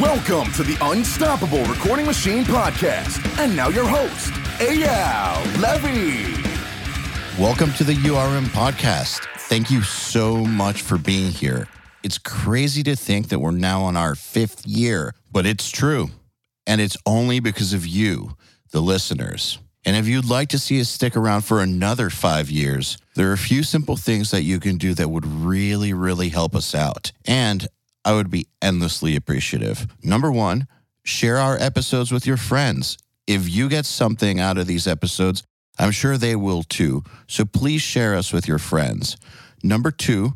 Welcome to the Unstoppable Recording Machine Podcast. And now your host, Eyal Levi. Welcome to the URM Podcast. Thank you so much for being here. It's crazy to think that we're now on our fifth year, but it's true. And it's only because of you, the listeners. And if you'd like to see us stick around for another five years, there are a few simple things that you can do that would really, really help us out. And I would be endlessly appreciative. Number one, share our episodes with your friends. If you get something out of these episodes, I'm sure they will too. So please share us with your friends. Number two,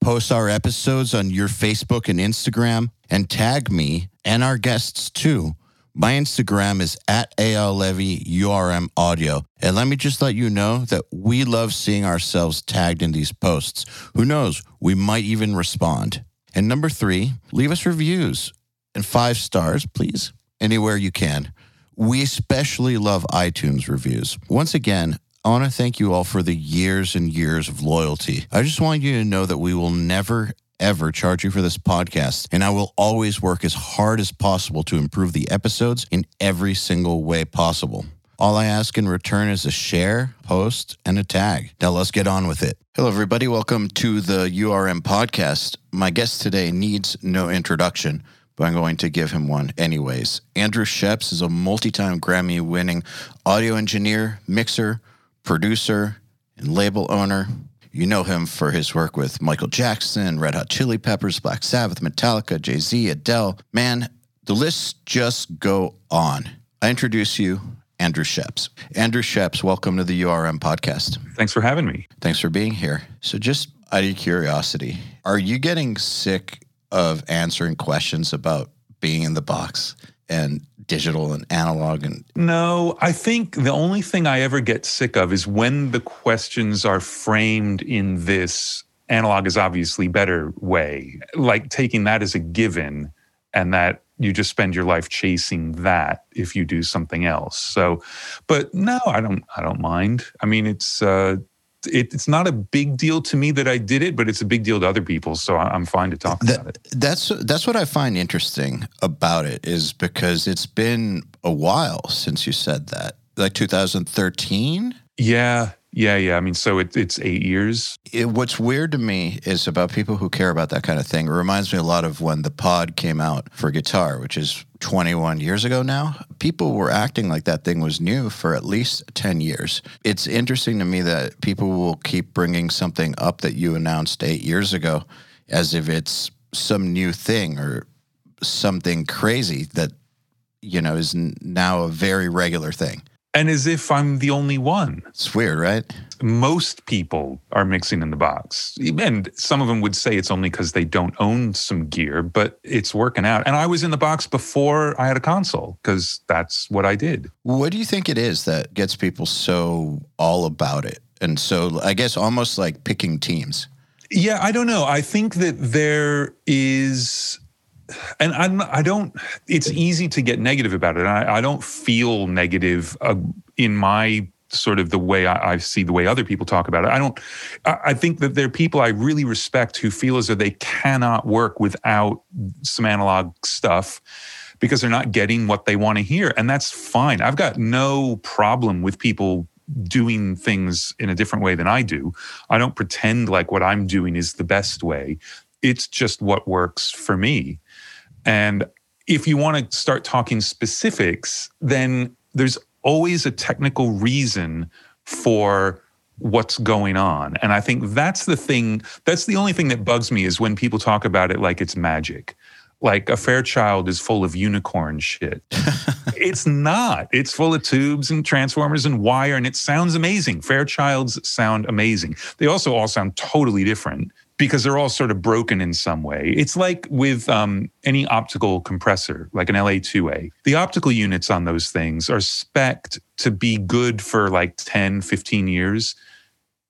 post our episodes on your Facebook and Instagram and tag me and our guests too. My Instagram is at Eyal Levi URM Audio. And let me just let you know that we love seeing ourselves tagged in these posts. Who knows? We might even respond. And number three, leave us reviews and five stars, please, anywhere you can. We especially love iTunes reviews. Once again, I want to thank you all for the years and years of loyalty. I just want you to know that we will never, ever charge you for this podcast, and I will always work as hard as possible to improve the episodes in every single way possible. All I ask in return is a share, post, and a tag. Now let's get on with it. Hello, everybody. Welcome to the URM podcast. My guest today needs no introduction, but I'm going to give him one anyways. Andrew Scheps is a multi time Grammy winning audio engineer, mixer, producer, and label owner. You know him for his work with Michael Jackson, Red Hot Chili Peppers, Black Sabbath, Metallica, Jay Z, Adele. Man, the lists just go on. I introduce you, Andrew Scheps. Andrew Scheps, welcome to the URM podcast. Thanks for having me. Thanks for being here. So, just out of curiosity, are you getting sick of answering questions about being in the box and digital and analog and No, I think the only thing I ever get sick of is when the questions are framed in this analog is obviously better way, like taking that as a given and that you just spend your life chasing that if you do something else. So, but no, I don't I don't mind. I mean, it's uh it, it's not a big deal to me that I did it, but it's a big deal to other people. So I'm fine to talk that, about it. that's that's what I find interesting about it is because it's been a while since you said that. Like 2013? Yeah, yeah, yeah. I mean, so it, it's eight years. It, what's weird to me is about people who care about that kind of thing. It reminds me a lot of when the pod came out for guitar, which is 21 years ago now. People were acting like that thing was new for at least 10 years. It's interesting to me that people will keep bringing something up that you announced eight years ago as if it's some new thing or something crazy that, you know, is now a very regular thing. And as if I'm the only one. It's weird, right? most people are mixing in the box. And some of them would say it's only because they don't own some gear, but it's working out. And I was in the box before I had a console because that's what I did. What do you think it is that gets people so all about it? And so I guess almost like picking teams. Yeah, I don't know. I think that there is. And I'm, I don't, it's easy to get negative about it. I, I don't feel negative uh, in my sort of the way I, I, see the way other people talk about it. I don't, I, I think that there are people I really respect who feel as though they cannot work without some analog stuff because they're not getting what they want to hear. And that's fine. I've got no problem with people doing things in a different way than I do. I don't pretend like what I'm doing is the best way. It's just what works for me. And if you want to start talking specifics, then there's always a technical reason for what's going on. And I think that's the thing, that's the only thing that bugs me is when people talk about it like it's magic. Like a Fairchild is full of unicorn shit. it's not. It's full of tubes and transformers and wire, and it sounds amazing. Fairchilds sound amazing. They also all sound totally different because they're all sort of broken in some way. It's like with um, any optical compressor, like an LA2A. The optical units on those things are spec'd to be good for like 10, 15 years.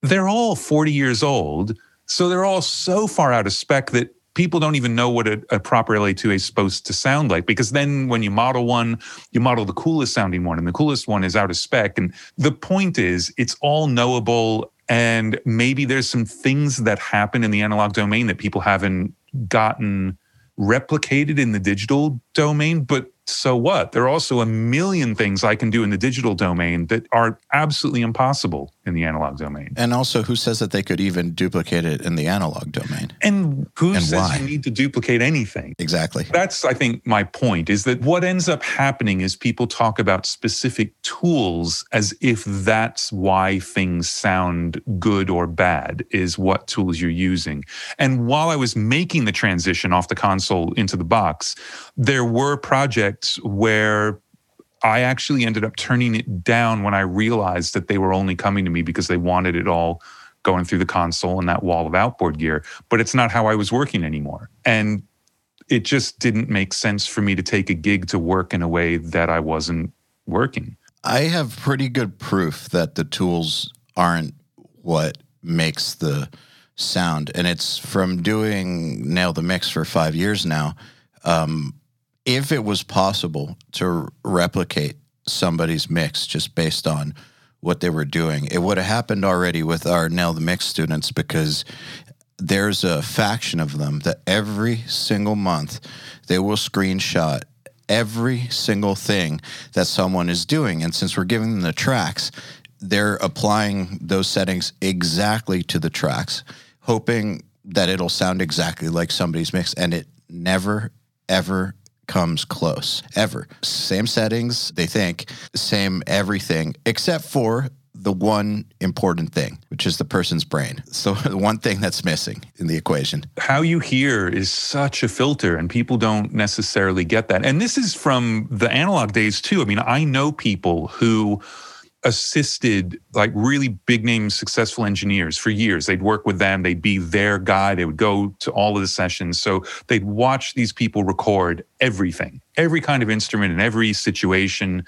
They're all 40 years old. So they're all so far out of spec that people don't even know what a, a, proper LA2A is supposed to sound like because then when you model one, you model the coolest sounding one, and the coolest one is out of spec. And the point is, it's all knowable. And maybe there's some things that happen in the analog domain that people haven't gotten replicated in the digital domain, but so what? There are also a million things I can do in the digital domain that are absolutely impossible in the analog domain. And also, who says that they could even duplicate it in the analog domain? And who And says why? you need to duplicate anything? Exactly. That's, I think, my point is that what ends up happening is people talk about specific tools as if that's why things sound good or bad, is what tools you're using. And while I was making the transition off the console into the box, there were projects where I actually ended up turning it down when I realized that they were only coming to me because they wanted it all going through the console and that wall of outboard gear. But it's not how I was working anymore. And it just didn't make sense for me to take a gig to work in a way that I wasn't working. I have pretty good proof that the tools aren't what makes the sound. And it's from doing Nail the Mix for five years now. Um, if it was possible to replicate somebody's mix just based on what they were doing, it would have happened already with our Nail the Mix students because there's a faction of them that every single month they will screenshot every single thing that someone is doing. And since we're giving them the tracks, they're applying those settings exactly to the tracks, hoping that it'll sound exactly like somebody's mix. And it never, ever comes close, ever. Same settings, they think, same everything, except for the one important thing, which is the person's brain. So the one thing that's missing in the equation. How you hear is such a filter, and people don't necessarily get that. And this is from the analog days, too. I mean, I know people who assisted like really big name successful engineers for years. They'd work with them. They'd be their guy. They would go to all of the sessions. So they'd watch these people record everything every kind of instrument in every situation.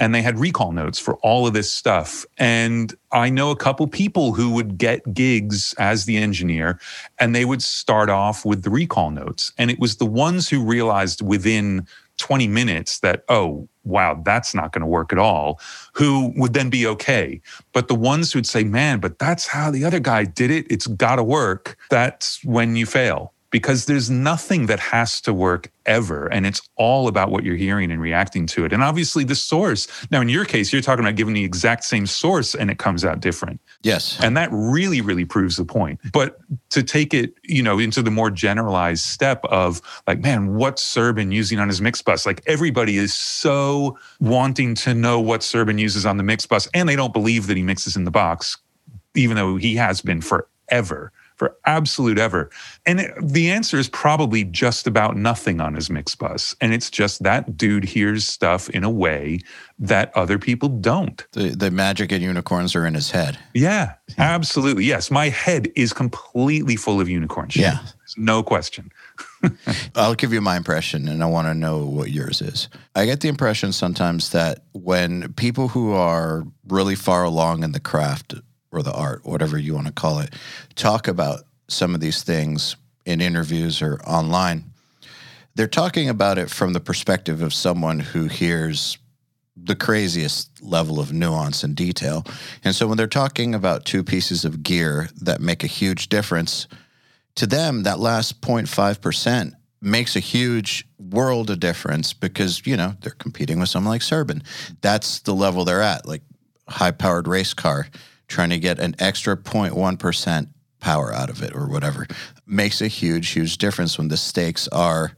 And they had recall notes for all of this stuff. And i know a couple people who would get gigs as the engineer and they would start off with the recall notes. And it was the ones who realized within 20 minutes that, oh, wow, that's not going to work at all, who would then be okay. But the ones who'd say, man, but that's how the other guy did it, it's got to work, that's when you fail. Because there's nothing that has to work ever. And it's all about what you're hearing and reacting to it. And obviously, the source. Now, in your case, you're talking about giving the exact same source and it comes out different. Yes. And that really, really proves the point. But to take it, you know, into the more generalized step of like, man, what's Serban using on his mix bus? Like everybody is so wanting to know what Serban uses on the mix bus, and they don't believe that he mixes in the box, even though he has been forever. For absolute ever. And it, the answer is probably just about nothing on his mix bus. And it's just that dude hears stuff in a way that other people don't. The, the magic and unicorns are in his head. Yeah, hmm. absolutely. Yes, my head is completely full of unicorn shit. Yeah. No question. I'll give you my impression and I want to know what yours is. I get the impression sometimes that when people who are really far along in the craft or the art, whatever you want to call it, talk about some of these things in interviews or online, they're talking about it from the perspective of someone who hears the craziest level of nuance and detail. And so when they're talking about two pieces of gear that make a huge difference, to them, that last 0.5% makes a huge world of difference because, you know, they're competing with someone like Serban. That's the level they're at, like high powered race car, trying to get an extra 0.1% power out of it or whatever makes a huge, huge difference when the stakes are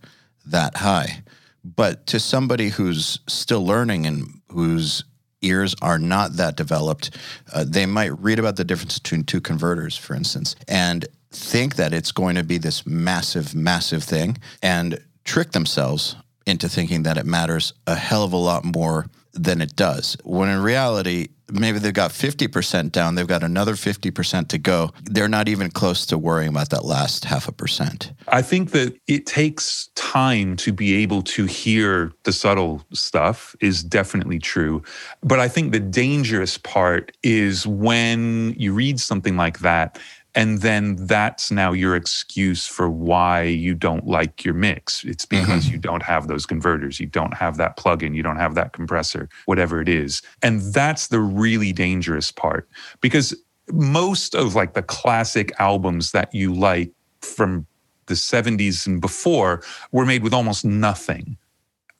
that high. But to somebody who's still learning and whose ears are not that developed, uh, they might read about the difference between two converters, for instance, and think that it's going to be this massive, massive thing and trick themselves into thinking that it matters a hell of a lot more than it does. When in reality, maybe they've got 50% down, they've got another 50% to go. They're not even close to worrying about that last half a percent. I think that it takes time to be able to hear the subtle stuff is definitely true. But I think the dangerous part is when you read something like that and then that's now your excuse for why you don't like your mix. It's mm-hmm. because you don't have those converters, you don't have that plugin, you don't have that compressor, whatever it is. And that's the really dangerous part because most of like the classic albums that you like from the 70s and before were made with almost nothing.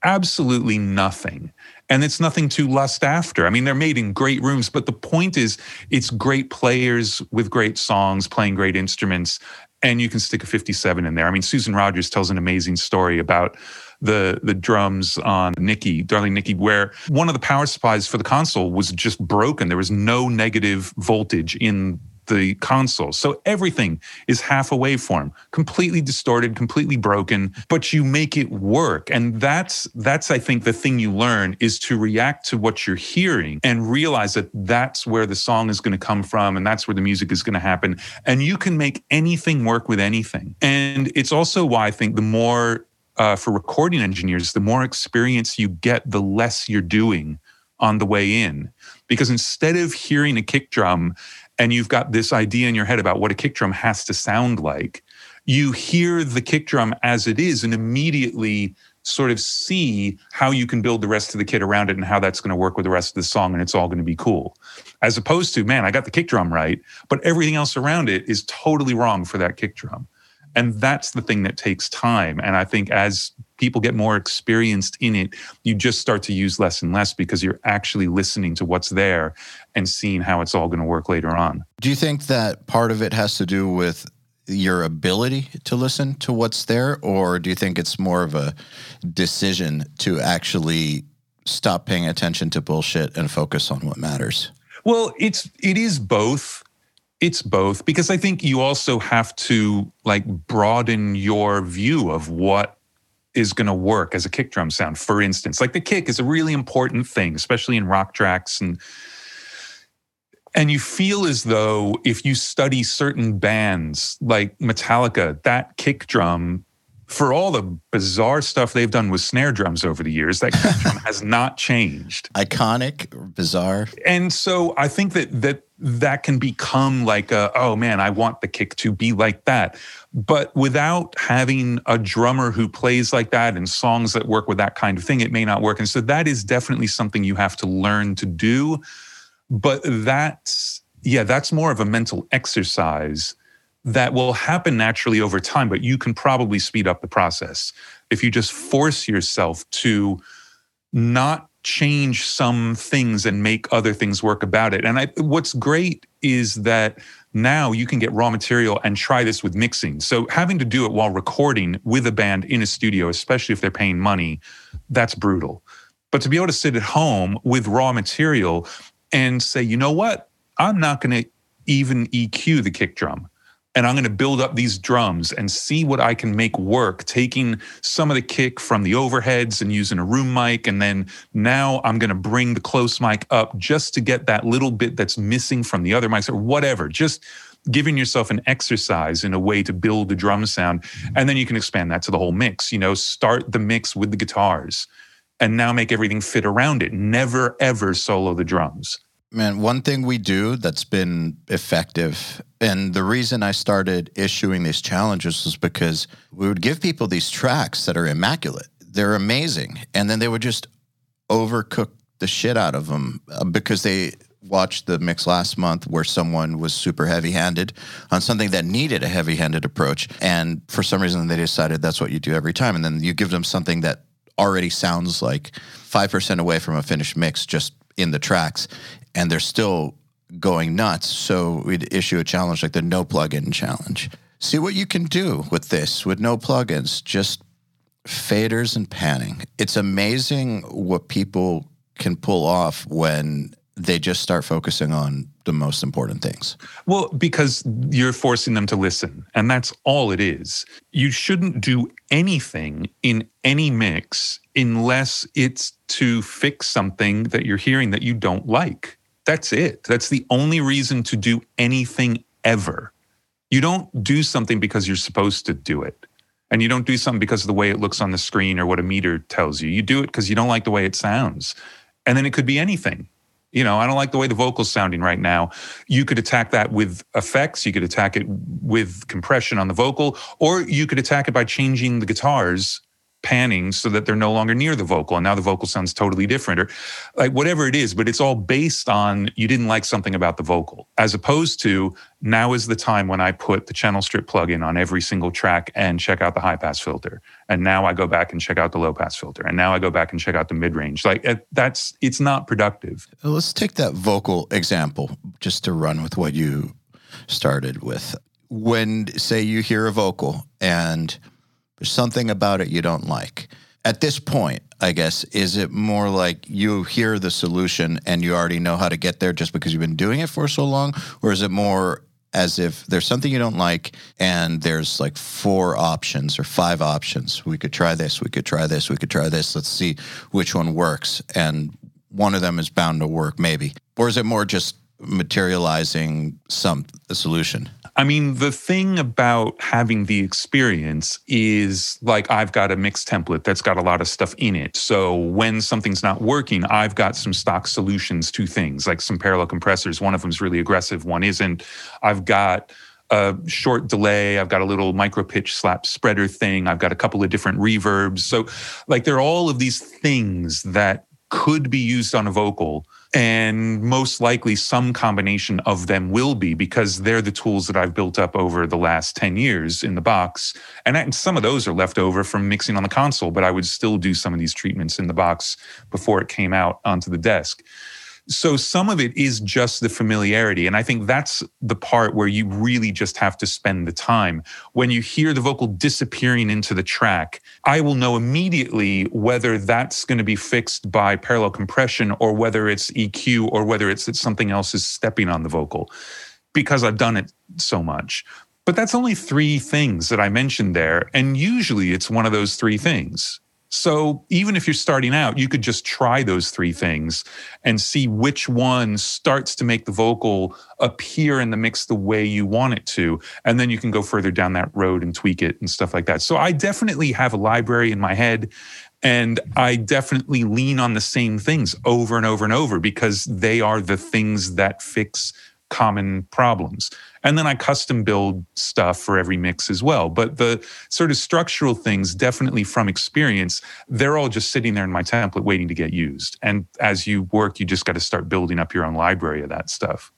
Absolutely nothing. And it's nothing to lust after. I mean, they're made in great rooms, but the point is, it's great players with great songs playing great instruments, and you can stick a 57 in there. I mean, Susan Rogers tells an amazing story about the the drums on Nikki, Darling Nikki, where one of the power supplies for the console was just broken. There was no negative voltage in the console. So everything is half a waveform, completely distorted, completely broken, but you make it work. And that's that's I think the thing you learn is to react to what you're hearing and realize that that's where the song is going to come from and that's where the music is going to happen and you can make anything work with anything. And it's also why I think the more uh, for recording engineers, the more experience you get, the less you're doing on the way in. Because instead of hearing a kick drum and you've got this idea in your head about what a kick drum has to sound like, you hear the kick drum as it is and immediately sort of see how you can build the rest of the kit around it and how that's going to work with the rest of the song and it's all going to be cool. As opposed to, man, I got the kick drum right, but everything else around it is totally wrong for that kick drum. And that's the thing that takes time. And I think as people get more experienced in it, you just start to use less and less because you're actually listening to what's there and seeing how it's all going to work later on. Do you think that part of it has to do with your ability to listen to what's there? Or do you think it's more of a decision to actually stop paying attention to bullshit and focus on what matters? Well, it's it is both. It's both because I think you also have to like broaden your view of what is going to work as a kick drum sound. For instance, like the kick is a really important thing, especially in rock tracks and and you feel as though if you study certain bands like Metallica, that kick drum for all the bizarre stuff they've done with snare drums over the years, that kick drum has not changed. Iconic, bizarre. And so I think that that that can become like a, oh man, I want the kick to be like that. But without having a drummer who plays like that and songs that work with that kind of thing, it may not work. And so that is definitely something you have to learn to do. But that's, yeah, that's more of a mental exercise that will happen naturally over time, but you can probably speed up the process if you just force yourself to not change some things and make other things work about it. And I, what's great is that now you can get raw material and try this with mixing. So having to do it while recording with a band in a studio, especially if they're paying money, that's brutal. But to be able to sit at home with raw material and say, you know what? I'm not going to even EQ the kick drum and I'm going to build up these drums and see what I can make work, taking some of the kick from the overheads and using a room mic. And then now I'm going to bring the close mic up just to get that little bit that's missing from the other mics or whatever. Just giving yourself an exercise in a way to build the drum sound. And then you can expand that to the whole mix. You know, start the mix with the guitars and now make everything fit around it. Never, ever solo the drums. Man, one thing we do that's been effective, and the reason I started issuing these challenges was because we would give people these tracks that are immaculate. They're amazing. And then they would just overcook the shit out of them uh, because they watched the mix last month where someone was super heavy handed on something that needed a heavy handed approach. And for some reason, they decided that's what you do every time. And then you give them something that already sounds like 5% away from a finished mix just in the tracks and they're still going nuts. So we'd issue a challenge like the no plugin challenge. See what you can do with this with no plugins, just faders and panning. It's amazing what people can pull off when they just start focusing on the most important things. Well, because you're forcing them to listen, and that's all it is. You shouldn't do anything in any mix unless it's to fix something that you're hearing that you don't like. That's it. That's the only reason to do anything ever. You don't do something because you're supposed to do it. And you don't do something because of the way it looks on the screen or what a meter tells you. You do it because you don't like the way it sounds. And then it could be anything. You know, I don't like the way the vocal's sounding right now. You could attack that with effects. You could attack it with compression on the vocal, or you could attack it by changing the guitars panning so that they're no longer near the vocal. And now the vocal sounds totally different or like whatever it is but it's all based on you didn't like something about the vocal as opposed to now is the time when i put the channel strip plugin on every single track and check out the high pass filter. And now i go back and check out the low pass filter. And now i go back and check out the mid range like that's it's not productive. Uh, let's take that vocal example just to run with what you started with. When say you hear a vocal and there's something about it you don't like. At this point, I guess, is it more like you hear the solution and you already know how to get there just because you've been doing it for so long? Or is it more as if there's something you don't like and there's like four options or five options? We could try this, we could try this, we could try this. Let's see which one works. And one of them is bound to work, maybe. Or is it more just materializing some solution? I mean, the thing about having the experience is like I've got a mix template that's got a lot of stuff in it. So when something's not working, I've got some stock solutions to things like some parallel compressors. One of them's really aggressive, one isn't. I've got a short delay. I've got a little micro pitch slap spreader thing. I've got a couple of different reverbs. So, like, there are all of these things that could be used on a vocal and most likely, some combination of them will be because they're the tools that I've built up over the last 10 years in the box. And some of those are left over from mixing on the console, but I would still do some of these treatments in the box before it came out onto the desk. So some of it is just the familiarity. And I think that's the part where you really just have to spend the time. When you hear the vocal disappearing into the track, I will know immediately whether that's going to be fixed by parallel compression or whether it's EQ or whether it's that something else is stepping on the vocal because I've done it so much. But that's only three things that I mentioned there. And usually it's one of those three things. So even if you're starting out, you could just try those three things and see which one starts to make the vocal appear in the mix the way you want it to. And then you can go further down that road and tweak it and stuff like that. So I definitely have a library in my head and I definitely lean on the same things over and over and over because they are the things that fix common problems. And then I custom build stuff for every mix as well. But the sort of structural things, definitely from experience, they're all just sitting there in my template waiting to get used. And as you work, you just got to start building up your own library of that stuff.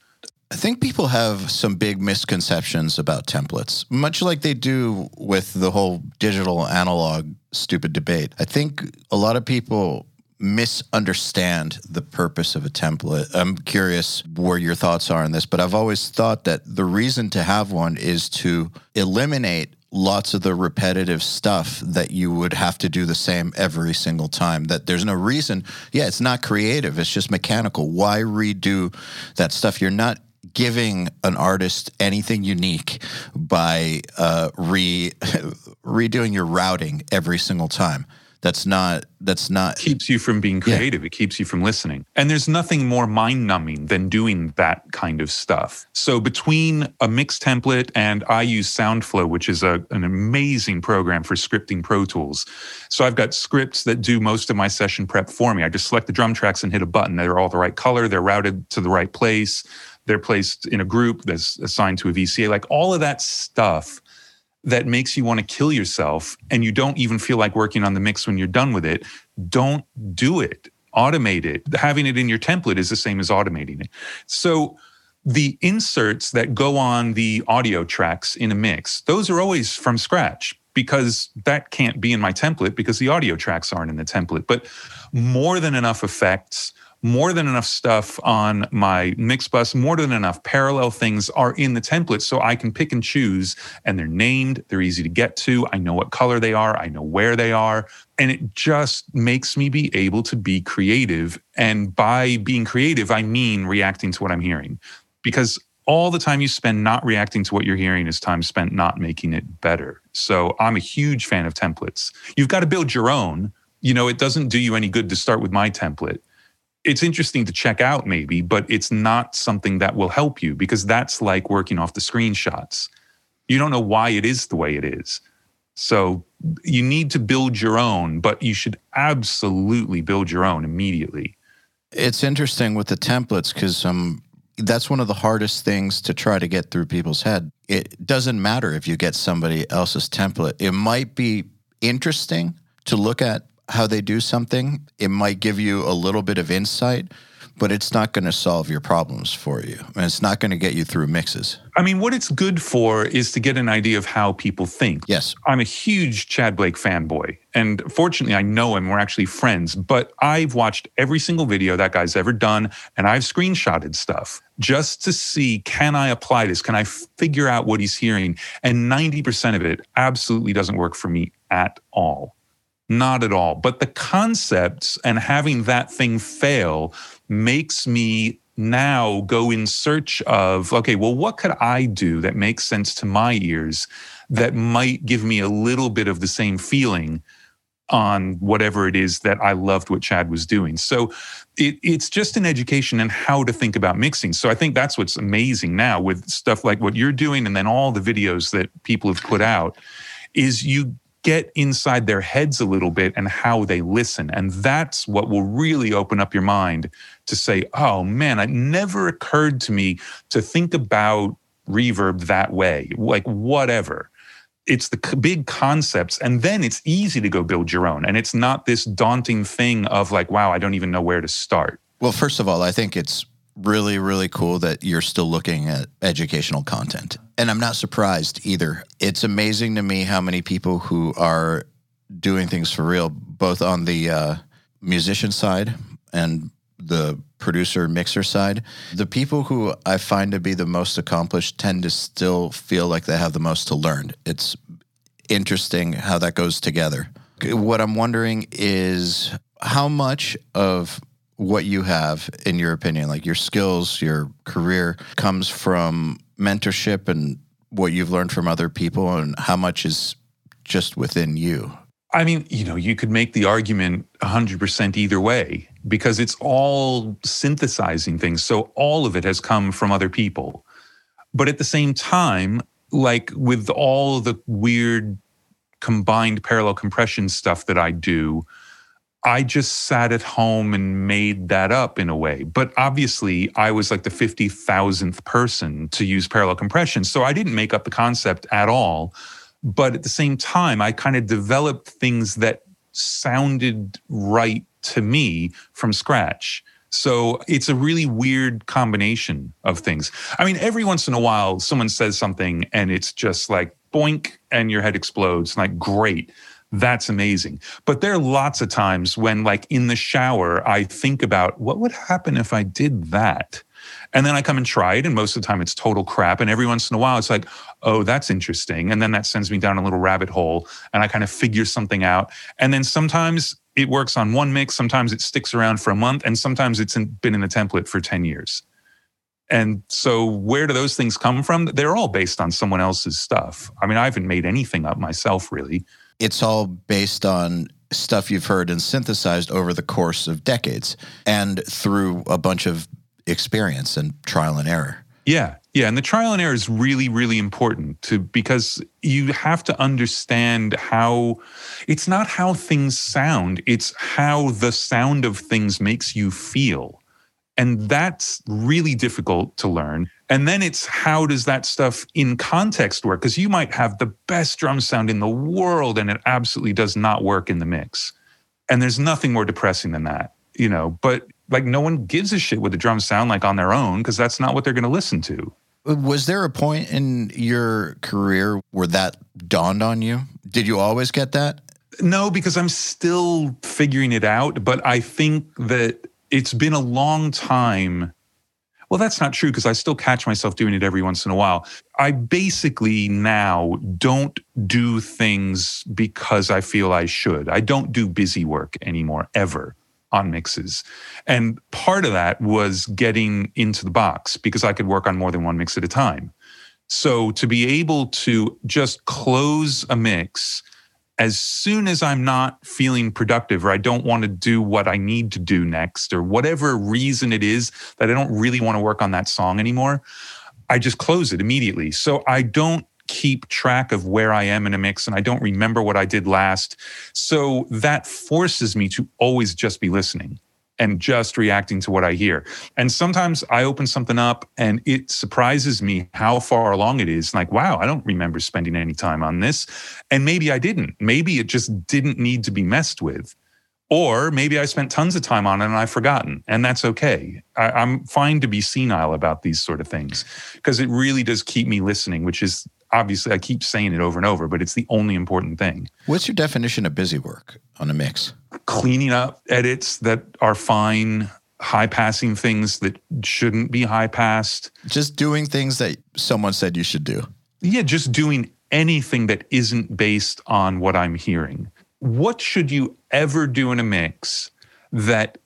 I think people have some big misconceptions about templates, much like they do with the whole digital analog stupid debate. I think a lot of people misunderstand the purpose of a template. I'm curious where your thoughts are on this, but I've always thought that the reason to have one is to eliminate lots of the repetitive stuff that you would have to do the same every single time that there's no reason. Yeah it's not creative it's just mechanical. Why redo that stuff? You're not giving an artist anything unique by uh, re redoing your routing every single time that's not that's not keeps you from being creative. Yeah. it keeps you from listening. And there's nothing more mind numbing than doing that kind of stuff. So between a mix template and i use soundflow which is a, an amazing program for scripting pro tools. So i've got scripts that do most of my session prep for me. I just select the drum tracks and hit a button. They're all the right color. They're routed to the right place. They're placed in a group that's assigned to a vca like all of that stuff that makes you want to kill yourself and you don't even feel like working on the mix when you're done with it, don't do it. Automate it. Having it in your template is the same as automating it. So the inserts that go on the audio tracks in a mix, those are always from scratch because that can't be in my template because the audio tracks aren't in the template. But more than enough effects, more than enough stuff on my mix bus, more than enough parallel things are in the template so I can pick and choose and they're named, they're easy to get to. I know what color they are, I know where they are. And it just makes me be able to be creative. And by being creative, I mean reacting to what I'm hearing. Because all the time you spend not reacting to what you're hearing is time spent not making it better. So I'm a huge fan of templates. You've got to build your own. You know, it doesn't do you any good to start with my template it's interesting to check out maybe but it's not something that will help you because that's like working off the screenshots. You don't know why it is the way it is. So you need to build your own but you should absolutely build your own immediately. It's interesting with the templates because um that's one of the hardest things to try to get through people's head. It doesn't matter if you get somebody else's template. It might be interesting to look at how they do something. It might give you a little bit of insight, but it's not going to solve your problems for you. And it's not going to get you through mixes. I mean, what it's good for is to get an idea of how people think. Yes. I'm a huge Chad Blake fanboy. And fortunately, I know him. We're actually friends. But I've watched every single video that guy's ever done, and I've screenshotted stuff just to see can I apply this? Can I figure out what he's hearing? And 90% of it absolutely doesn't work for me at all. Not at all. But the concepts and having that thing fail makes me now go in search of okay, well, what could I do that makes sense to my ears that might give me a little bit of the same feeling on whatever it is that I loved what Chad was doing. So it, it's just an education in how to think about mixing. So I think that's what's amazing now with stuff like what you're doing and then all the videos that people have put out is you get inside their heads a little bit and how they listen. And that's what will really open up your mind to say, oh man, it never occurred to me to think about reverb that way, like whatever. It's the big concepts. And then it's easy to go build your own. And it's not this daunting thing of like, wow, I don't even know where to start. Well, first of all, I think it's really, really cool that you're still looking at educational content. And I'm not surprised either. It's amazing to me how many people who are doing things for real, both on the uh, musician side and the producer mixer side. The people who I find to be the most accomplished tend to still feel like they have the most to learn. It's interesting how that goes together. What I'm wondering is how much of what you have, in your opinion, like your skills, your career, comes from mentorship and what you've learned from other people, and how much is just within you? I mean, you know, you could make the argument 100% either way because it's all synthesizing things. So all of it has come from other people. But at the same time, like with all the weird combined parallel compression stuff that I do, I just sat at home and made that up in a way. But obviously, I was like the 50,000th person to use parallel compression. So I didn't make up the concept at all. But at the same time, I kind of developed things that sounded right to me from scratch. So it's a really weird combination of things. I mean, every once in a while, someone says something and it's just like boink and your head explodes. Like, great that's amazing. But there are lots of times when, like in the shower, I think about what would happen if I did that. And then I come and try it, and most of the time it's total crap. And every once in a while, it's like, oh, that's interesting. And then that sends me down a little rabbit hole, and I kind of figure something out. And then sometimes it works on one mix, sometimes it sticks around for a month, and sometimes it's been in the template for 10 years. And so, where do those things come from? They're all based on someone else's stuff. I mean, I haven't made anything up myself, really it's all based on stuff you've heard and synthesized over the course of decades and through a bunch of experience and trial and error. Yeah. Yeah, and the trial and error is really really important to because you have to understand how it's not how things sound, it's how the sound of things makes you feel. And that's really difficult to learn. And then it's how does that stuff in context work? Because you might have the best drum sound in the world and it absolutely does not work in the mix. And there's nothing more depressing than that, you know, but like no one gives a shit what the drums sound like on their own because that's not what they're going to listen to. Was there a point in your career where that dawned on you? Did you always get that? No, because I'm still figuring it out. But I think that it's been a long time well, that's not true because I still catch myself doing it every once in a while. I basically now don't do things because I feel I should. I don't do busy work anymore, ever on mixes. And part of that was getting into the box because I could work on more than one mix at a time. So to be able to just close a mix as soon as I'm not feeling productive or I don't want to do what I need to do next or whatever reason it is that I don't really want to work on that song anymore, I just close it immediately. So I don't keep track of where I am in a mix and I don't remember what I did last. So that forces me to always just be listening. And just reacting to what I hear. And sometimes I open something up and it surprises me how far along it is. Like, wow, I don't remember spending any time on this. And maybe I didn't. Maybe it just didn't need to be messed with. Or maybe I spent tons of time on it and I've forgotten, and that's okay. I, I'm fine to be senile about these sort of things because it really does keep me listening, which is obviously I keep saying it over and over, but it's the only important thing. What's your definition of busy work on a mix? Cleaning up edits that are fine, high passing things that shouldn't be high passed. Just doing things that someone said you should do. Yeah, just doing anything that isn't based on what I'm hearing. What should you ever do in a mix that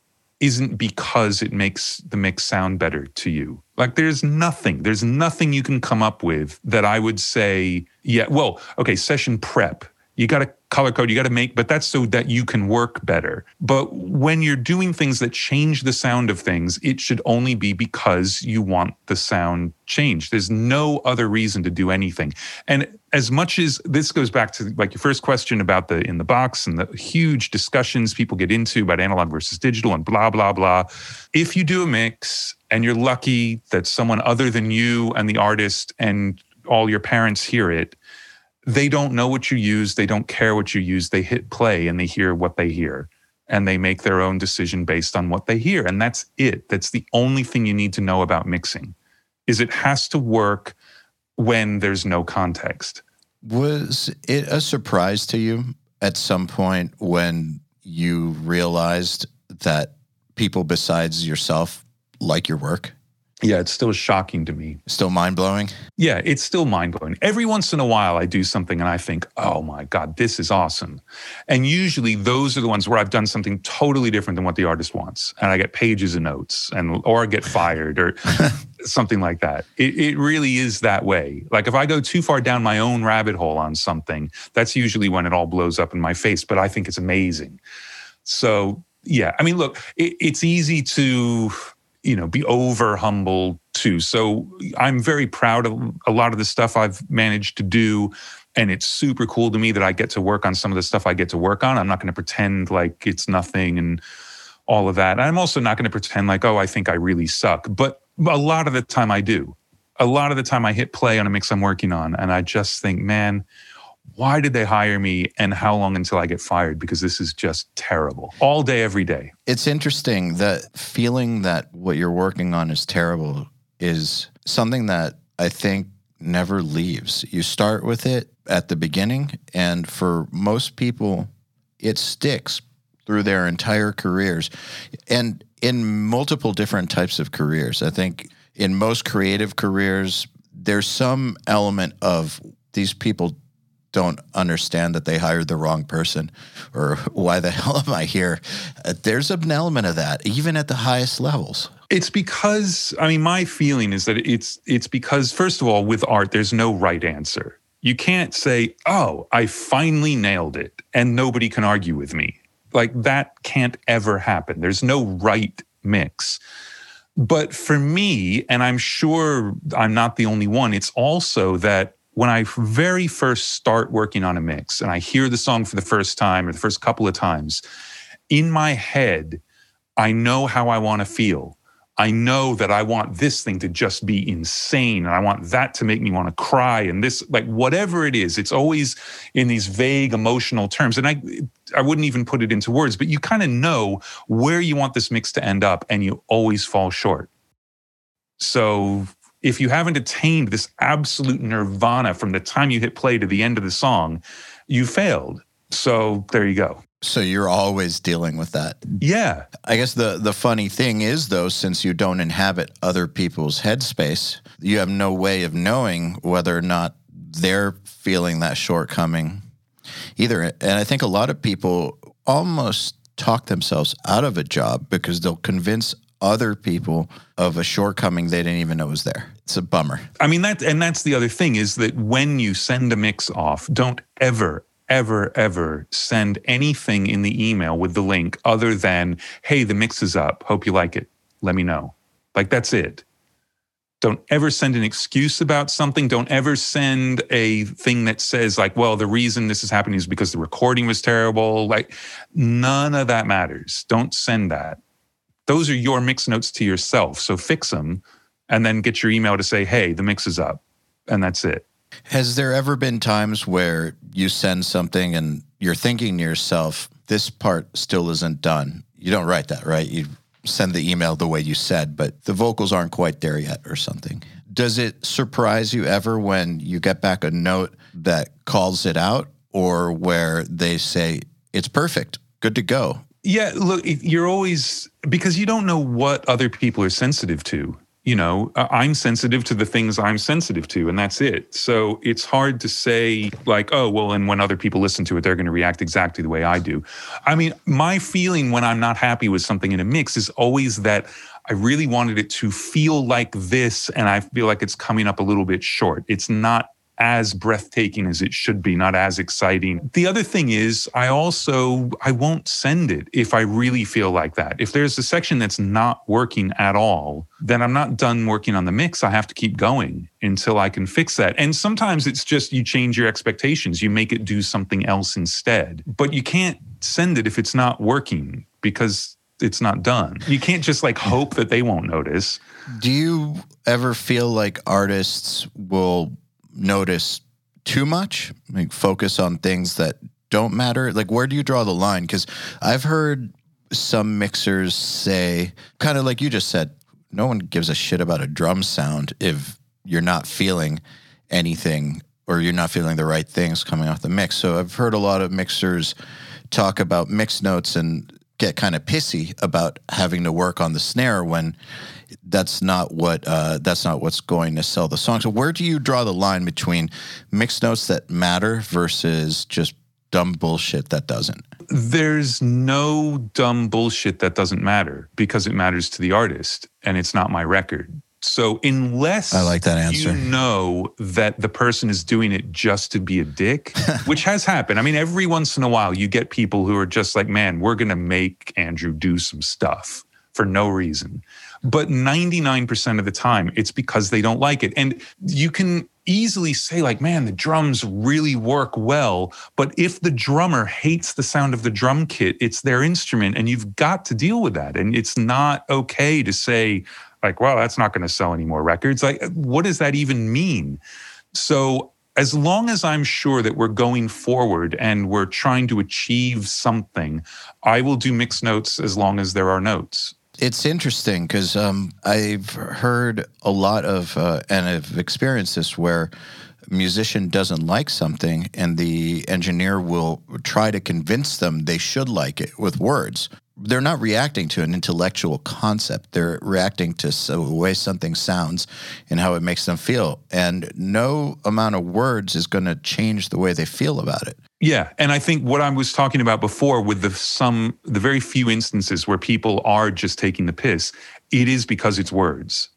isn't because it makes the mix sound better to you. Like there's nothing, there's nothing you can come up with that I would say, yeah, well, okay, session prep. You got to color code, you got to make, but that's so that you can work better. But when you're doing things that change the sound of things, it should only be because you want the sound changed. There's no other reason to do anything. And as much as this goes back to like your first question about the in the box and the huge discussions people get into about analog versus digital and blah, blah, blah. If you do a mix and you're lucky that someone other than you and the artist and all your parents hear it, they don't know what you use. They don't care what you use. They hit play and they hear what they hear and they make their own decision based on what they hear. And that's it. That's the only thing you need to know about mixing is it has to work when there's no context. Was it a surprise to you at some point when you realized that people besides yourself like your work? Yeah, it's still shocking to me. Still mind blowing? Yeah, it's still mind blowing. Every once in a while, I do something and I think, oh my God, this is awesome. And usually those are the ones where I've done something totally different than what the artist wants. And I get pages of notes and or I get fired or something like that. It, it really is that way. Like if I go too far down my own rabbit hole on something, that's usually when it all blows up in my face. But I think it's amazing. So yeah, I mean, look, it, it's easy to you know be over humble too. So i'm very proud of a lot of the stuff i've managed to do and it's super cool to me that i get to work on some of the stuff i get to work on. I'm not going to pretend like it's nothing and all of that. I'm also not going to pretend like oh i think i really suck but a lot of the time i do. A lot of the time i hit play on a mix i'm working on and i just think man why did they hire me and how long until I get fired? Because this is just terrible all day, every day. It's interesting that feeling that what you're working on is terrible is something that I think never leaves. You start with it at the beginning, and for most people, it sticks through their entire careers and in multiple different types of careers. I think in most creative careers, there's some element of these people don't understand that they hired the wrong person or why the hell am I here? Uh, there's an element of that, even at the highest levels. It's because I mean my feeling is that it's it's because first of all with art there's no right answer. You can't say, "Oh, I finally nailed it," and nobody can argue with me. Like that can't ever happen. There's no right mix. But for me, and I'm sure I'm not the only one, it's also that when I very first start working on a mix and I hear the song for the first time or the first couple of times, in my head, I know how I want to feel. I know that I want this thing to just be insane and I want that to make me want to cry and this like whatever it is it's always in these vague emotional terms and I I wouldn't even put it into words but you kind of know where you want this mix to end up and you always fall short. So if you haven't attained this absolute nirvana from the time you hit play to the end of the song, you failed. So there you go. So you're always dealing with that. Yeah. I guess the the funny thing is though since you don't inhabit other people's headspace, you have no way of knowing whether or not they're feeling that shortcoming either. And I think a lot of people almost talk themselves out of a job because they'll convince other people of a shortcoming they didn't even know was there. It's a bummer. I mean that and that's the other thing is that when you send a mix off, don't ever ever ever send anything in the email with the link other than hey, the mix is up. Hope you like it. Let me know. Like that's it. Don't ever send an excuse about something. Don't ever send a thing that says, like, well, the reason this is happening is because the recording was terrible. Like, none of that matters. Don't send that those are your mix notes to yourself. So fix them and then get your email to say, hey, the mix is up. And that's it. Has there ever been times where you send something and you're thinking to yourself, this part still isn't done? You don't write that, right? You send the email the way you said, but the vocals aren't quite there yet or something. Does it surprise you ever when you get back a note that calls it out or where they say, it's perfect, good to go? Yeah, look, you're always because you don't know what other people are sensitive to you know, I'm sensitive to the things I'm sensitive to, and that's it. So it's hard to say, like, oh, well, and when other people listen to it, they're going to react exactly the way I do. I mean, my feeling when I'm not happy with something in a mix is always that I really wanted it to feel like this, and I feel like it's coming up a little bit short. It's not as breathtaking as it should be, not as exciting. The other thing is, I also I won't send it if I really feel like that. If there's a section that's not working at all, then I'm not done working on the mix. I have to keep going until I can fix that. And sometimes it's just you change your expectations, you make it do something else instead. But you can't send it if it's not working because it's not done. You can't just like hope that they won't notice. Do you ever feel like artists will notice too much, like focus on things that don't matter? Like, where do you draw the line? Because I've heard some mixers say, kind of like you just said, no one gives a shit about a drum sound if you're not feeling anything or you're not feeling the right things coming off the mix. So I've heard a lot of mixers talk about mix notes and get kind of pissy about having to work on the snare when that's not what uh, that's not what's going to sell the song. So where do you draw the line between mixed notes that matter versus just dumb bullshit that doesn't? There's no dumb bullshit that doesn't matter because it matters to the artist and it's not my record. So unless I like that answer. you know that the person is doing it just to be a dick, which has happened. I mean, every once in a while you get people who are just like, man, we're gonna make Andrew do some stuff for no reason. But 99% of the time, it's because they don't like it. And you can easily say, like, man, the drums really work well. But if the drummer hates the sound of the drum kit, it's their instrument, and you've got to deal with that. And it's not okay to say, like, well, that's not going to sell any more records. Like, what does that even mean? So, as long as I'm sure that we're going forward and we're trying to achieve something, I will do mixed notes as long as there are notes it's interesting because um, I've heard a lot of uh, and I've experienced this where a musician doesn't like something and the engineer will try to convince them they should like it with words they're not reacting to an intellectual concept. They're reacting to the way something sounds and how it makes them feel. And no amount of words is going to change the way they feel about it. Yeah, and I think what I was talking about before with the some the very few instances where people are just taking the piss, it is because it's words.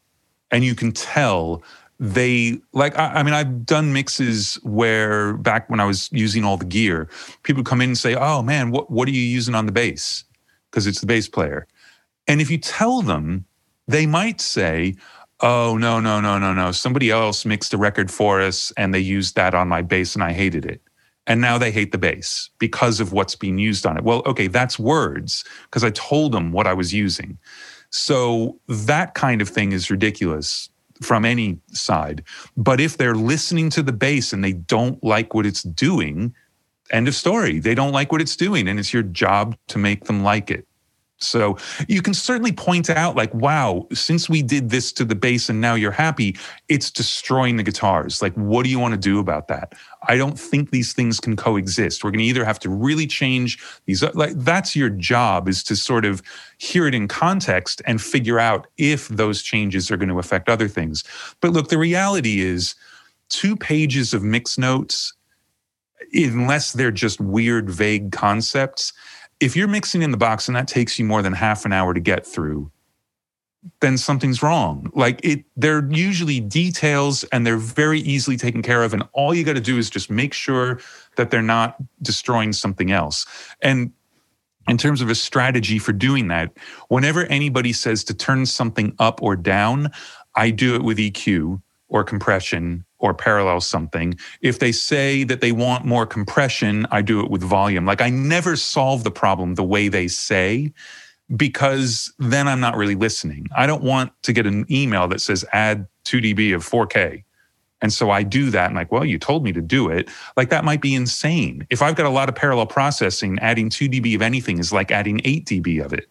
And you can tell they like I, I, mean i've done mixes where back when i was using all the gear people come in and say oh man what, what are you using on the bass because it's the bass player. And if you tell them, they might say, Oh, no, no, no, no, no. Somebody else mixed a record for us and they used that on my bass and I hated it. And now they hate the bass because of what's being used on it. Well, okay, that's words because I told them what I was using. So that kind of thing is ridiculous from any side. But if they're listening to the bass and they don't like what it's doing, end of story. They don't like what it's doing, and it's your job to make them like it. So you can certainly point out, like, wow, since we did this to the bass and now you're happy, it's destroying the guitars. Like, what do you want to do about that? I don't think these things can coexist. We're going to either have to really change these, like, that's your job is to sort of hear it in context and figure out if those changes are going to affect other things. But look, the reality is two pages of mix notes unless they're just weird, vague concepts, if you're mixing in the box and that takes you more than half an hour to get through, then something's wrong. Like it, they're usually details and they're very easily taken care of. And all you got to do is just make sure that they're not destroying something else. And in terms of a strategy for doing that, whenever anybody says to turn something up or down, I do it with EQ or compression or parallel something. If they say that they want more compression, I do it with volume. Like I never solve the problem the way they say. because then I'm not really listening. I don't want to get an email that says add 2 dB of 4K. And so I do that. And like, well, you told me to do it. Like that might be insane. If I've got a lot of parallel processing, adding 2 dB of anything is like adding 8 dB of it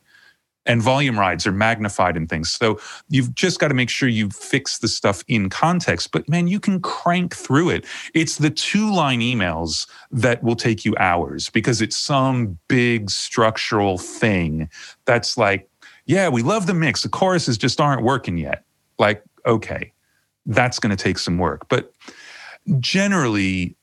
and volume rides are magnified and things. So you've just got to make sure you fix the stuff in context. But man, you can crank through it. It's the two line emails that will take you hours because it's some big structural thing that's like, yeah, we love the mix. The choruses just aren't working yet. Like, okay, that's going to take some work. But generally,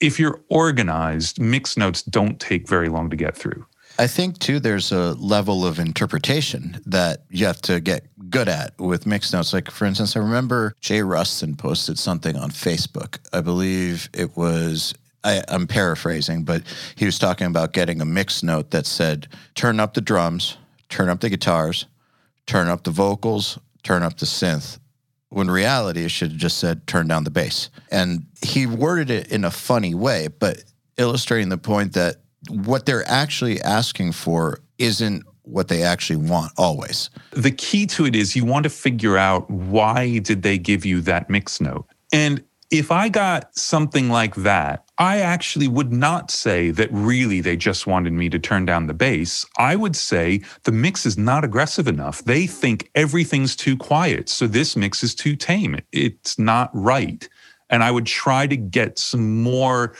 if you're organized, mix notes don't take very long to get through. I think too, there's a level of interpretation that you have to get good at with mixed notes. Like, for instance, I remember Jay Ruston posted something on Facebook. I believe it was, I, I'm paraphrasing, but he was talking about getting a mixed note that said, turn up the drums, turn up the guitars, turn up the vocals, turn up the synth. When reality, it should have just said, turn down the bass. And he worded it in a funny way, but illustrating the point that what they're actually asking for isn't what they actually want always. The key to it is you want to figure out why did they give you that mix note? And if I got something like that, I actually would not say that really they just wanted me to turn down the bass. I would say the mix is not aggressive enough. They think everything's too quiet. So this mix is too tame. It's not right. And I would try to get some more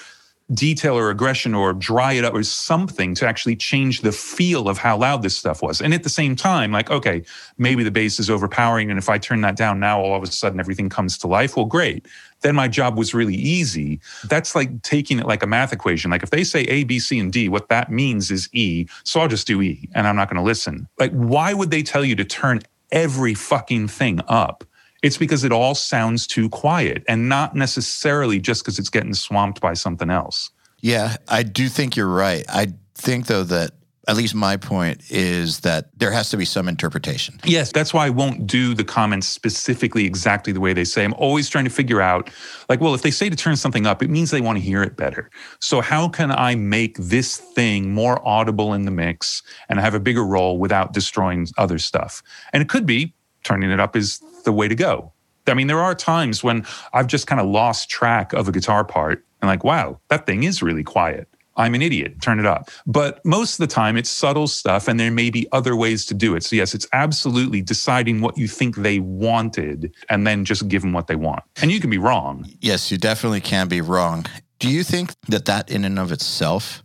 detail or aggression or dry it up or something to actually change the feel of how loud this stuff was. And at the same time, like, okay, maybe the bass is overpowering. And if I turn that down now, all of a sudden everything comes to life. Well, great. Then my job was really easy. That's like taking it like a math equation. Like if they say A, B, C, and D, what that means is E. So I'll just do E and I'm not going to listen. Like, why would they tell you to turn every fucking thing up? It's because it all sounds too quiet and not necessarily just because it's getting swamped by something else. Yeah, I do think you're right. I think, though, that at least my point is that there has to be some interpretation. Yes, that's why I won't do the comments specifically exactly the way they say. I'm always trying to figure out, like, well, if they say to turn something up, it means they want to hear it better. So, how can I make this thing more audible in the mix and have a bigger role without destroying other stuff? And it could be turning it up is the way to go. I mean, there are times when I've just kind of lost track of a guitar part and like, wow, that thing is really quiet. I'm an idiot. Turn it up. But most of the time, it's subtle stuff, and there may be other ways to do it. So, yes, it's absolutely deciding what you think they wanted and then just give them what they want. And you can be wrong. Yes, you definitely can be wrong. Do you think that that in and of itself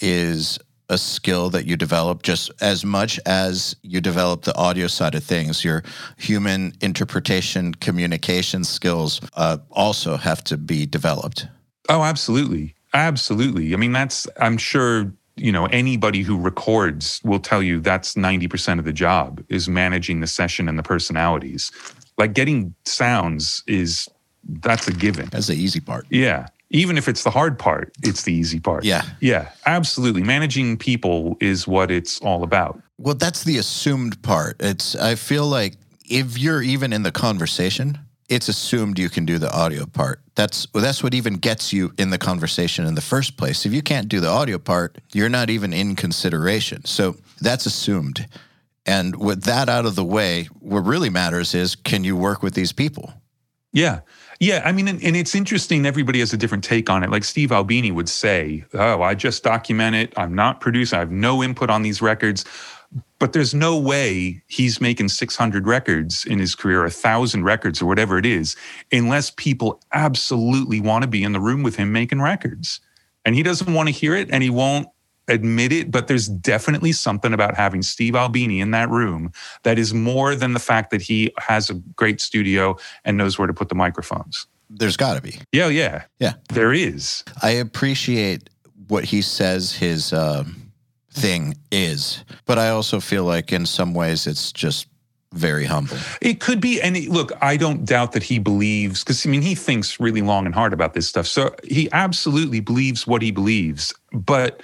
is a skill that you develop just as much as you develop the audio side of things. Your human interpretation, communication skills uh, also have to be developed. Oh, absolutely. Absolutely. I mean, that's, I'm sure, you know, anybody who records will tell you that's 90% of the job is managing the session and the personalities. Like getting sounds is, that's a given. That's the easy part. Yeah even if it's the hard part, it's the easy part. Yeah. Yeah, absolutely. Managing people is what it's all about. Well, that's the assumed part. It's I feel like if you're even in the conversation, it's assumed you can do the audio part. That's that's what even gets you in the conversation in the first place. If you can't do the audio part, you're not even in consideration. So that's assumed. And with that out of the way, what really matters is can you work with these people? Yeah. Yeah, I mean, and, and, it's interesting. Everybody has a different take on it. Like Steve Albini would say, "Oh, I just document it. I'm not producing. I have no input on these records." But there's no way he's making 600 records in his career, a thousand records, or whatever it is, unless people absolutely want to be in the room with him making records. And he doesn't want to hear it, and he won't admit it, but there's definitely something about having Steve Albini in that room that is more than the fact that he has a great studio and knows where to put the microphones. There's got to be. Yeah, yeah. Yeah. There is. I appreciate what he says his uh, thing is, but I also feel like in some ways it's just very humble. It could be. And look, I don't doubt that he believes, because I mean, he thinks really long and hard about this stuff. So he absolutely believes what he believes. But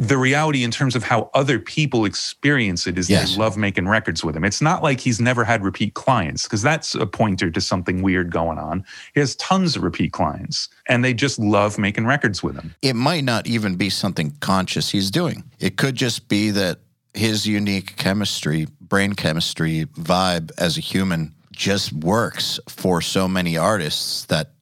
the reality in terms of how other people experience it is yes. they love making records with him. It's not like he's never had repeat clients because that's a pointer to something weird going on. He has tons of repeat clients and they just love making records with him. It might not even be something conscious he's doing. It could just be that his unique chemistry, brain chemistry, vibe as a human just works for so many artists that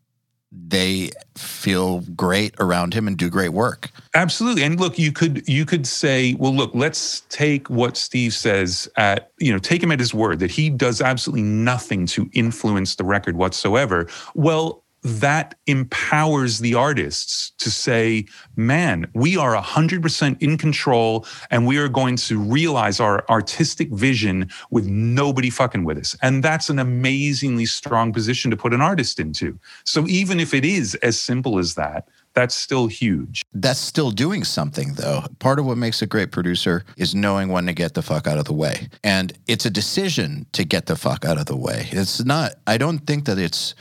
they feel great around him and do great work. Absolutely. And look, you could you could say, well, look, let's take what Steve says at, you know, take him at his word that he does absolutely nothing to influence the record whatsoever. Well, that empowers the artists to say, man, we are 100% in control and we are going to realize our artistic vision with nobody fucking with us. And that's an amazingly strong position to put an artist into. So even if it is as simple as that, that's still huge. That's still doing something, though. Part of what makes a great producer is knowing when to get the fuck out of the way. And it's a decision to get the fuck out of the way. It's not, I don't think that it's,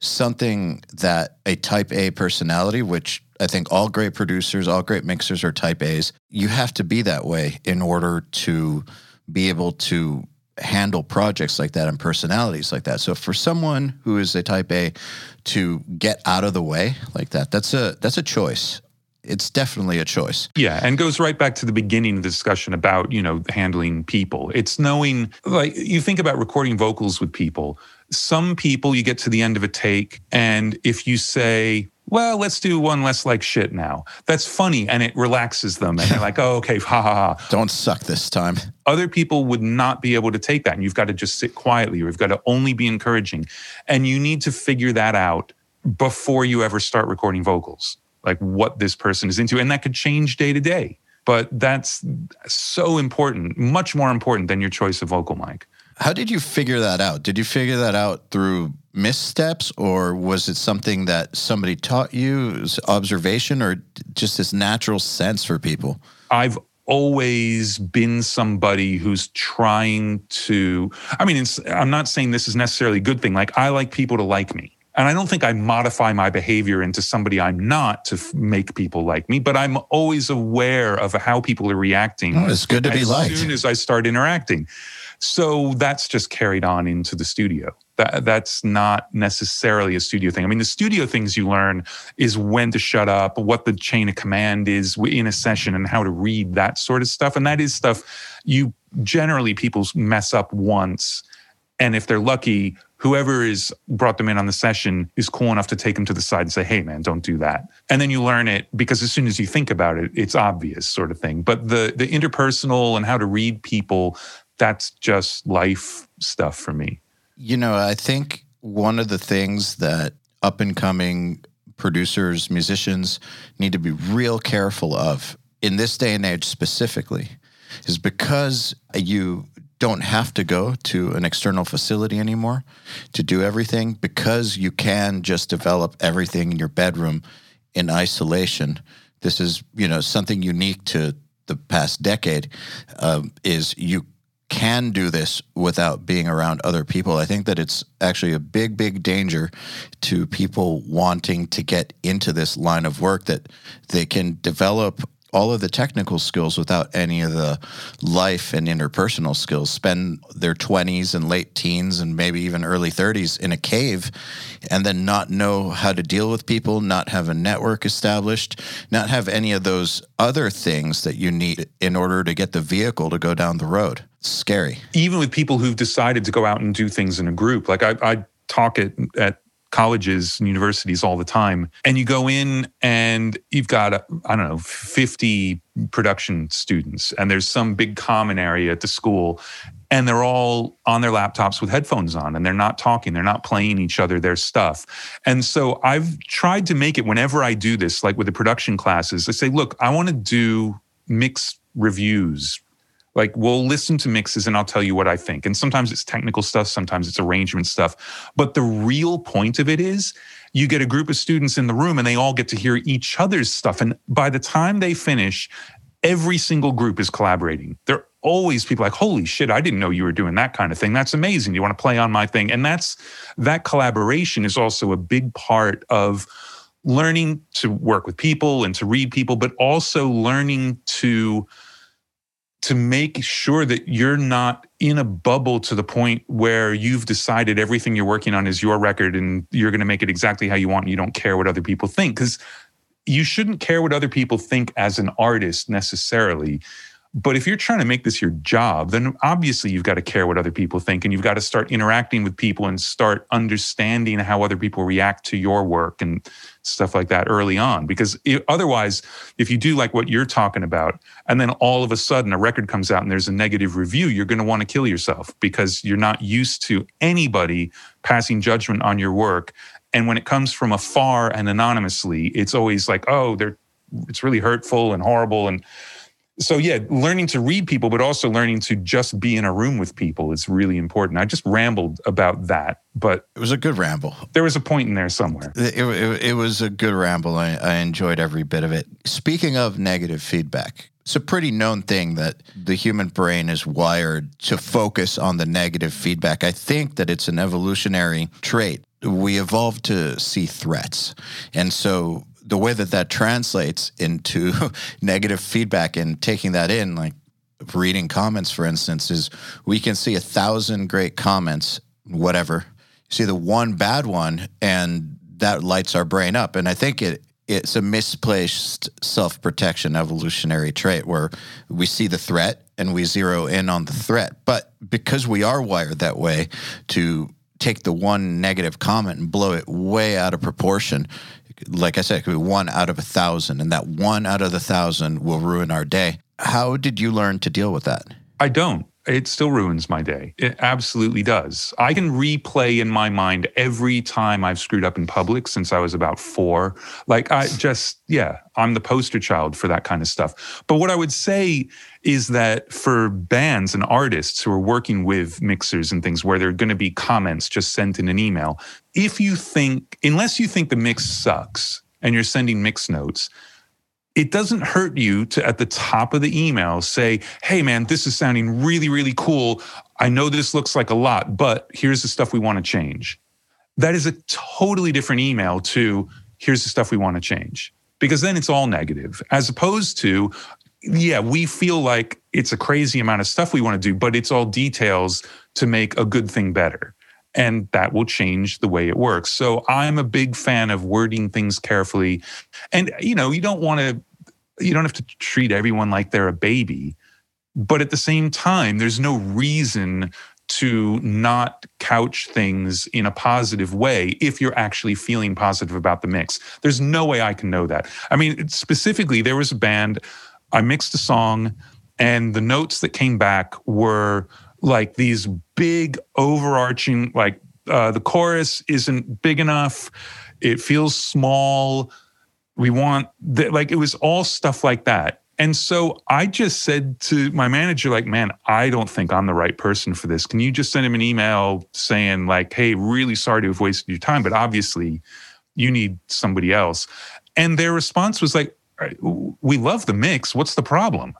something that a type A personality, which I think all great producers, all great mixers are type A's, you have to be that way in order to be able to handle projects like that and personalities like that. So for someone who is a type A to get out of the way like that, that's a that's a choice. It's definitely a choice. Yeah, and goes right back to the beginning of the discussion about, you know, handling people. It's knowing like you think about recording vocals with people some people, you get to the end of a take, and if you say, well, let's do one less like shit now. That's funny and it relaxes them. And they're like, oh, okay, ha ha ha. Don't suck this time. Other people would not be able to take that. And you've got to just sit quietly or you've got to only be encouraging. And you need to figure that out before you ever start recording vocals, like what this person is into. And that could change day to day. But that's so important, much more important than your choice of vocal mic. How did you figure that out? Did you figure that out through missteps or was it something that somebody taught you, observation or just this natural sense for people? I've always been somebody who's trying to I mean I'm not saying this is necessarily a good thing. Like I like people to like me. And I don't think I modify my behavior into somebody I'm not to f- make people like me, but I'm always aware of how people are reacting. Oh, it's good to be liked. As soon as I start interacting. So that's just carried on into the studio. That, that's not necessarily a studio thing. I mean, the studio things you learn is when to shut up, what the chain of command is in a session, and how to read that sort of stuff. And that is stuff you generally people mess up once. And if they're lucky, whoever is brought them in on the session is cool enough to take them to the side and say, hey, man, don't do that. And then you learn it because as soon as you think about it, it's obvious sort of thing. But the, the interpersonal and how to read people, that's just life stuff for me. You know, I think one of the things that up and coming producers, musicians need to be real careful of in this day and age specifically is because you don't have to go to an external facility anymore to do everything because you can just develop everything in your bedroom in isolation. This is, you know, something unique to the past decade um, is you can do this without being around other people. I think that it's actually a big, big danger to people wanting to get into this line of work that they can develop all of the technical skills without any of the life and interpersonal skills spend their 20s and late teens and maybe even early 30s in a cave and then not know how to deal with people not have a network established not have any of those other things that you need in order to get the vehicle to go down the road. It's scary. Even with people who've decided to go out and do things in a group like i, I talk at, at colleges and universities all the time. And you go in and you've got, I don't know, 50 production students, and there's some big common area at the school. And they're all on their laptops with headphones on and they're not talking, they're not playing each other their stuff. And so I've tried to make it whenever I do this, like with the production classes, I say, look, I want to do mixed reviews like we'll listen to mixes and I'll tell you what I think. And sometimes it's technical stuff, sometimes it's arrangement stuff. But the real point of it is you get a group of students in the room and they all get to hear each other's stuff. And by the time they finish, every single group is collaborating. They're always people like, holy shit, I didn't know you were doing that kind of thing. That's amazing. You want to play on my thing. And that's that collaboration is also a big part of learning to work with people and to read people, but also learning to to make sure that you're not in a bubble to the point where you've decided everything you're working on is your record and you're going to make it exactly how you want and you don't care what other people think. Because you shouldn't care what other people think as an artist necessarily. But if you're trying to make this your job, then obviously you've got to care what other people think and you've got to start interacting with people and start understanding how other people react to your work and stuff like that early on. Because it, otherwise, if you do like what you're talking about, and then all of a sudden a record comes out and there's a negative review, you're going to want to kill yourself because you're not used to anybody passing judgment on your work. And when it comes from afar and anonymously, it's always like, oh, they're it's really hurtful and horrible and so yeah learning to read people but also learning to just be in a room with people is really important i just rambled about that but it was a good ramble there was a point in there somewhere it, it, it was a good ramble I, I enjoyed every bit of it speaking of negative feedback it's a pretty known thing that the human brain is wired to focus on the negative feedback. I think that it's an evolutionary trait. We evolved to see threats. And so the way that that translates into negative feedback and taking that in, like reading comments, for instance, is we can see a thousand great comments, whatever, see the one bad one, and that lights our brain up. And I think it it's a misplaced self protection evolutionary trait where we see the threat and we zero in on the threat. But because we are wired that way to take the one negative comment and blow it way out of proportion, like I said, it could be one out of a thousand, and that one out of the thousand will ruin our day. How did you learn to deal with that? I don't. It still ruins my day. It absolutely does. I can replay in my mind every time I've screwed up in public since I was about four. Like, I just, yeah, I'm the poster child for that kind of stuff. But what I would say is that for bands and artists who are working with mixers and things where there are going to be comments just sent in an email, if you think, unless you think the mix sucks and you're sending mix notes, it doesn't hurt you to at the top of the email say, hey man, this is sounding really, really cool. I know this looks like a lot, but here's the stuff we want to change. That is a totally different email to here's the stuff we want to change because then it's all negative as opposed to yeah we feel like it's a crazy amount of stuff we want to do but it's all details to make a good thing better and that will change the way it works so i'm a big fan of wording things carefully and you know you don't want to you don't have to treat everyone like they're a baby but at the same time there's no reason to not couch things in a positive way if you're actually feeling positive about the mix. There's no way I can know that. I mean, specifically, there was a band, I mixed a song, and the notes that came back were like these big, overarching, like uh, the chorus isn't big enough, it feels small. We want, the, like, it was all stuff like that. And so I just said to my manager, like, man, I don't think I'm the right person for this. Can you just send him an email saying, like, hey, really sorry to have wasted your time, but obviously you need somebody else. And their response was like, we love the mix. What's the problem?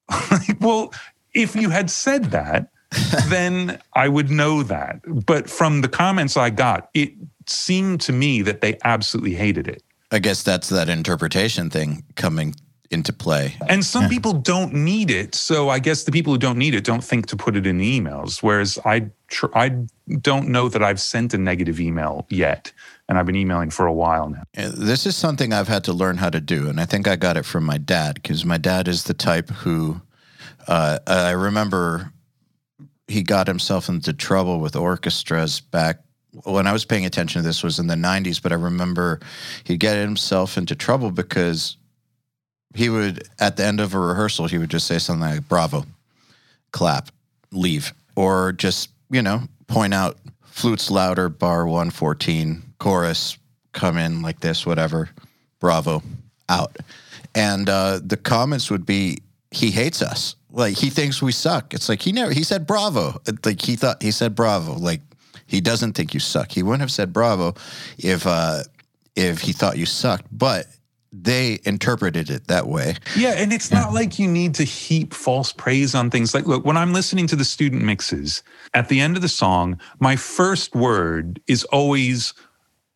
well, if you had said that, then I would know that. But from the comments I got, it seemed to me that they absolutely hated it. I guess that's that interpretation thing coming into play. And some yeah. people don't need it. So I guess the people who don't need it don't think to put it in the emails. Whereas I, tr- I don't know that I've sent a negative email yet. And I've been emailing for a while now. This is something I've had to learn how to do. And I think I got it from my dad because my dad is the type who uh, I remember he got himself into trouble with orchestras back when I was paying attention to this was in the 90s, but I remember he'd get himself into trouble because he would at the end of a rehearsal he would just say something like bravo clap leave or just you know point out flutes louder bar 114 chorus come in like this whatever bravo out. And uh, the comments would be he hates us. Like he thinks we suck. It's like he never he said bravo. Like he thought he said bravo like he doesn't think you suck he wouldn't have said bravo if uh if he thought you sucked but they interpreted it that way. Yeah, and it's not like you need to heap false praise on things. Like, look, when I'm listening to the student mixes, at the end of the song, my first word is always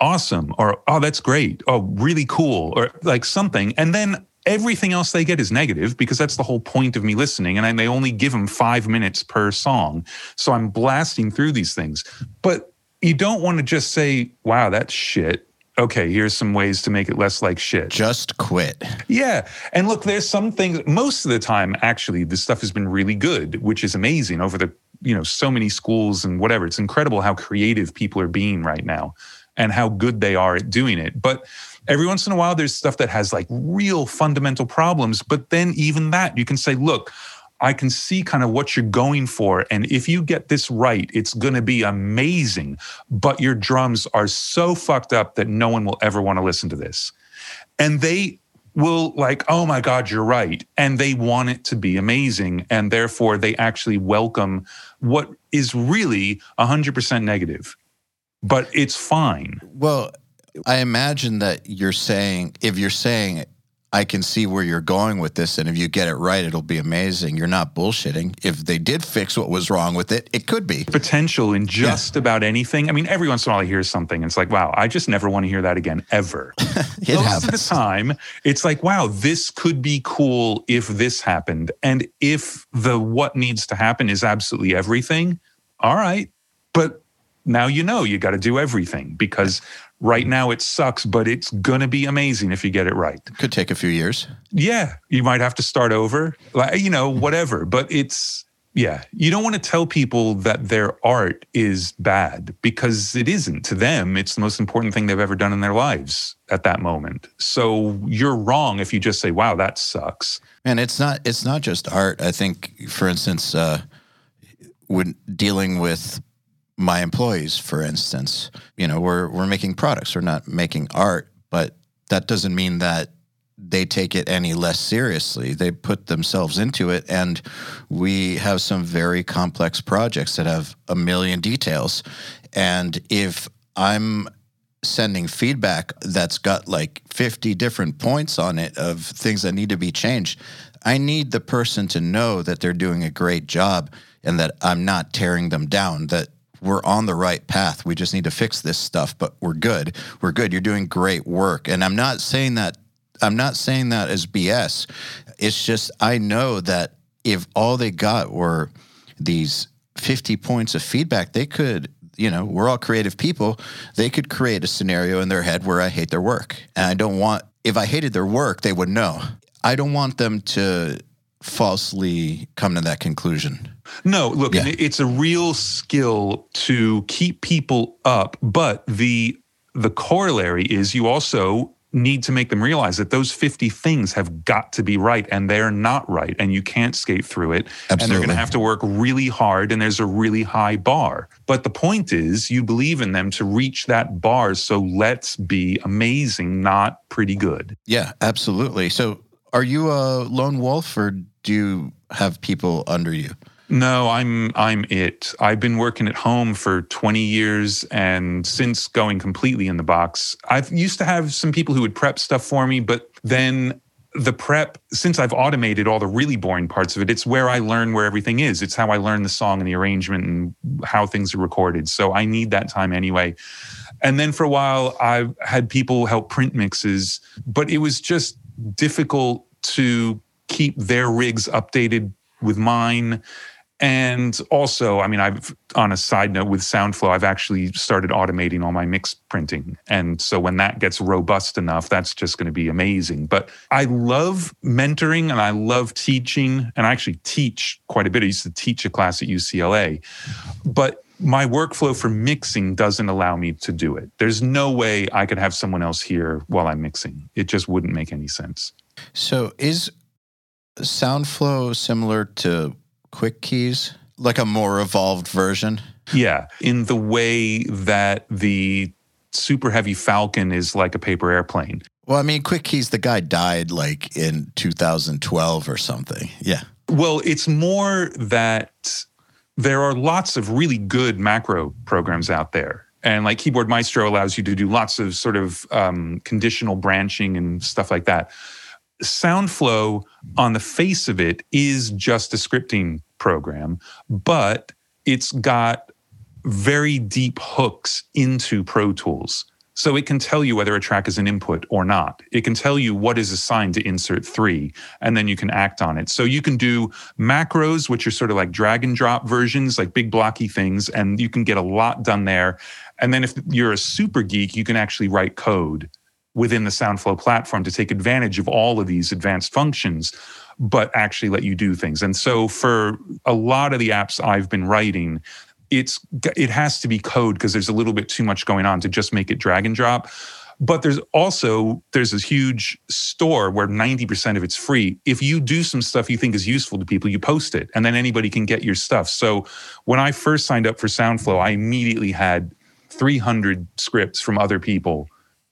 awesome or oh, that's great. Oh, really cool or like something. And then everything else they get is negative because that's the whole point of me listening. And they only give them five minutes per song. So I'm blasting through these things. But you don't want to just say, wow, that's shit okay, here's some ways to make it less like shit. Just quit. Yeah. And look, there's some things, most of the time, actually, this stuff has been really good, which is amazing over the, you know, so many schools and whatever. It's incredible how creative people are being right now and how good they are at doing it. But every once in a while, there's stuff that has like real fundamental problems. But then even that, you can say, look, I can see kind of what you're going for. And if you get this right, it's going to be amazing. But your drums are so fucked up that no one will ever want to listen to this. And they will, like, oh my God, you're right. And they want it to be amazing. And therefore, they actually welcome what is really 100% negative. But it's fine. Well, I imagine that you're saying, if you're saying I can see where you're going with this. And if you get it right, it'll be amazing. You're not bullshitting. If they did fix what was wrong with it, it could be. Potential in just yeah. about anything. I mean, every once in a while I hear something and it's like, wow, I just never want to hear that again, ever. Most happens. of the time, it's like, wow, this could be cool if this happened. And if the what needs to happen is absolutely everything, all right. But now you know you got to do everything because Right now it sucks, but it's going to be amazing if you get it right. Could take a few years. Yeah, you might have to start over, like you know, whatever, but it's yeah, you don't want to tell people that their art is bad because it isn't to them. It's the most important thing they've ever done in their lives at that moment. So you're wrong if you just say, "Wow, that sucks." And it's not it's not just art. I think for instance uh when dealing with my employees, for instance. You know, we're we're making products, we're not making art, but that doesn't mean that they take it any less seriously. They put themselves into it, and we have some very complex projects that have a million details. And if I'm sending feedback that's got like 50 different points on it of things that need to be changed, I need the person to know that they're doing a great job and that I'm not tearing them down, that we're on the right path. We just need to fix this stuff, but we're good. We're good. You're doing great work. And I'm not saying that I'm not saying that as BS. It's just I know that if all they got were these 50 points of feedback, they could, you know, we're all creative people. They could create a scenario in their head where I hate their work. And I don't want if I hated their work, they would know. I don't want them to falsely come to that conclusion. No, look, yeah. it's a real skill to keep people up, but the the corollary is you also need to make them realize that those 50 things have got to be right and they're not right and you can't skate through it Absolutely. and they're going to have to work really hard and there's a really high bar but the point is you believe in them to reach that bar so let's be amazing not pretty good yeah absolutely so are you a lone wolf or do you have people under you no, I'm I'm it. I've been working at home for 20 years and since going completely in the box, I've used to have some people who would prep stuff for me, but then the prep, since I've automated all the really boring parts of it, it's where I learn where everything is. It's how I learn the song and the arrangement and how things are recorded. So I need that time anyway. And then for a while, I've had people help print mixes, but it was just difficult to keep their rigs updated with mine and also, I mean, I've on a side note with SoundFlow, I've actually started automating all my mix printing. And so when that gets robust enough, that's just going to be amazing. But I love mentoring and I love teaching. And I actually teach quite a bit. I used to teach a class at UCLA. But my workflow for mixing doesn't allow me to do it. There's no way I could have someone else here while I'm mixing. It just wouldn't make any sense. So is SoundFlow similar to QuicKeys, like a more evolved version. Yeah, in the way that the super heavy Falcon is like a paper airplane. Well, I mean, QuicKeys, the guy died like in 2012 or something. Yeah. Well, it's more that there are lots of really good macro programs out there. And like Keyboard Maestro allows you to do lots of sort of um, conditional branching and stuff like that. SoundFlow, on the face of it, is just a scripting program, but it's got very deep hooks into Pro Tools. So it can tell you whether a track is an input or not. It can tell you what is assigned to insert three, and then you can act on it. So you can do macros, which are sort of like drag and drop versions, like big blocky things, and you can get a lot done there. And then if you're a super geek, you can actually write code within the SoundFlow platform to take advantage of all of these advanced functions, but actually let you do things. And so for a lot of the apps I've been writing, it's it has to be code because there's a little bit too much going on to just make it drag and drop. But there's also there's this huge store where 90% of it's free. If you do some stuff you think is useful to people you post it and then anybody can get your stuff. So when i first signed up for soundflow i immediately had 300 scripts from other people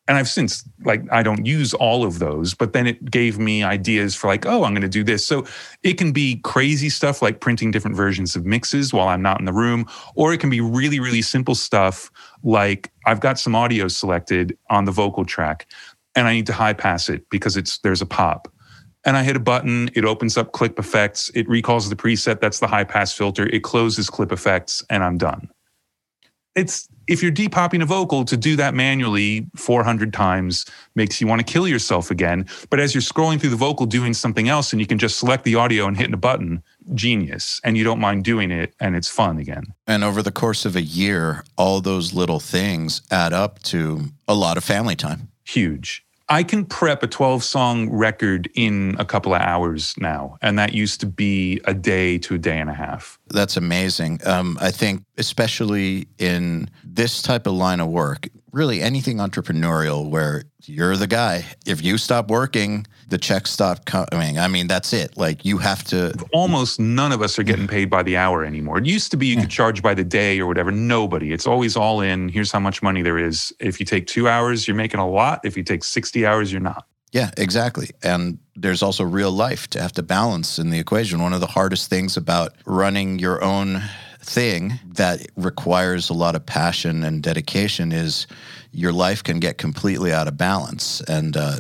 and I've since like I don't use all of those, but then it gave me ideas for like, oh, I'm going to do this. So it can be crazy stuff like printing different versions of mixes while I'm not in the room, or it can be really really simple stuff like I've got some audio selected on the vocal track and I need to high pass it because it's there's a pop. And I hit a button, it opens up clip effects, it recalls the preset, that's the high pass filter, it closes clip effects and I'm done. It's if you're depopping a vocal to do that manually 400 times makes you want to kill yourself again but as you're scrolling through the vocal doing something else and you can just select the audio and hitting a button genius and you don't mind doing it and it's fun again and over the course of a year all those little things add up to a lot of family time huge I can prep a 12 song record in a couple of hours now. And that used to be a day to a day and a half. That's amazing. Um, I think, especially in this type of line of work, really anything entrepreneurial where you're the guy. If you stop working, the checks stop coming. I mean, that's it. Like you have to. Almost none of us are getting paid by the hour anymore. It used to be you could charge by the day or whatever. Nobody. It's always all in. Here's how much money there is. If you take two hours, you're making a lot. If you take 60 hours, you're not. Yeah, exactly. And there's also real life to have to balance in the equation. One of the hardest things about running your own thing that requires a lot of passion and dedication is your life can get completely out of balance and uh,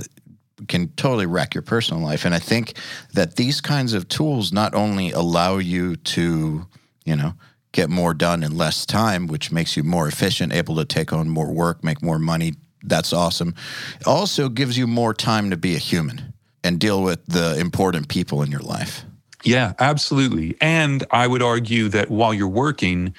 can totally wreck your personal life. And I think that these kinds of tools not only allow you to, you know, get more done in less time, which makes you more efficient, able to take on more work, make more money. That's awesome. It also gives you more time to be a human and deal with the important people in your life. Yeah, absolutely. And I would argue that while you're working,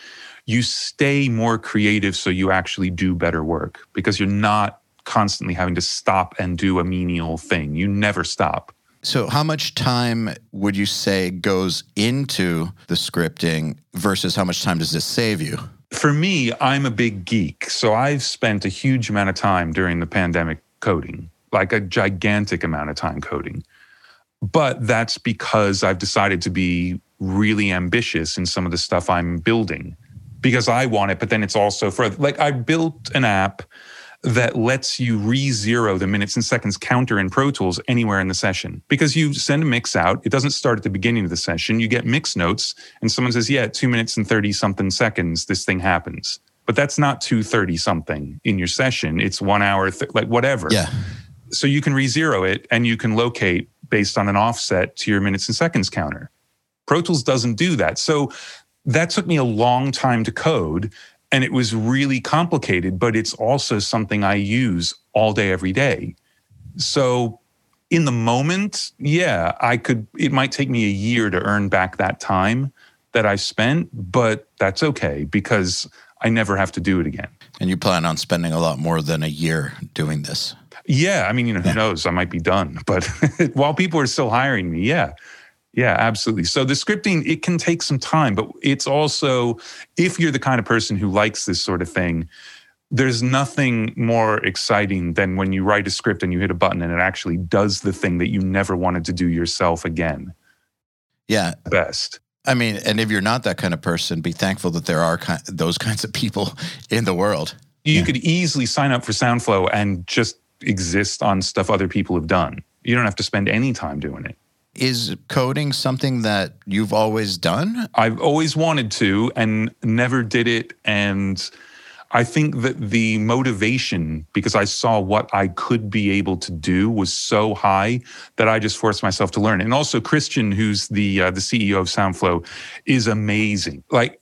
you stay more creative so you actually do better work because you're not constantly having to stop and do a menial thing. You never stop. So, how much time would you say goes into the scripting versus how much time does this save you? For me, I'm a big geek. So, I've spent a huge amount of time during the pandemic coding, like a gigantic amount of time coding. But that's because I've decided to be really ambitious in some of the stuff I'm building because I want it. But then it's also for like I built an app that lets you re-zero the minutes and seconds counter in Pro Tools anywhere in the session. Because you send a mix out, it doesn't start at the beginning of the session. You get mix notes, and someone says, "Yeah, two minutes and thirty something seconds, this thing happens." But that's not two thirty something in your session. It's one hour, th- like whatever. Yeah. So you can re-zero it, and you can locate based on an offset to your minutes and seconds counter. Pro Tools doesn't do that. So that took me a long time to code and it was really complicated, but it's also something I use all day, every day. So in the moment, yeah, I could, it might take me a year to earn back that time that I spent, but that's okay because I never have to do it again. And you plan on spending a lot more than a year doing this? Yeah. I mean, you know, who knows? I might be done, but while people are still hiring me, yeah. Yeah, absolutely. So the scripting, it can take some time, but it's also, if you're the kind of person who likes this sort of thing, there's nothing more exciting than when you write a script and you hit a button and it actually does the thing that you never wanted to do yourself again. Yeah. Best. I mean, and if you're not that kind of person, be thankful that there are those kinds of people in the world. You yeah. could easily sign up for SoundFlow and just exist on stuff other people have done. You don't have to spend any time doing it. Is coding something that you've always done? I've always wanted to and never did it. And I think that the motivation, because I saw what I could be able to do, was so high that I just forced myself to learn. And also, Christian, who's the uh, the CEO of SoundFlow, is amazing. Like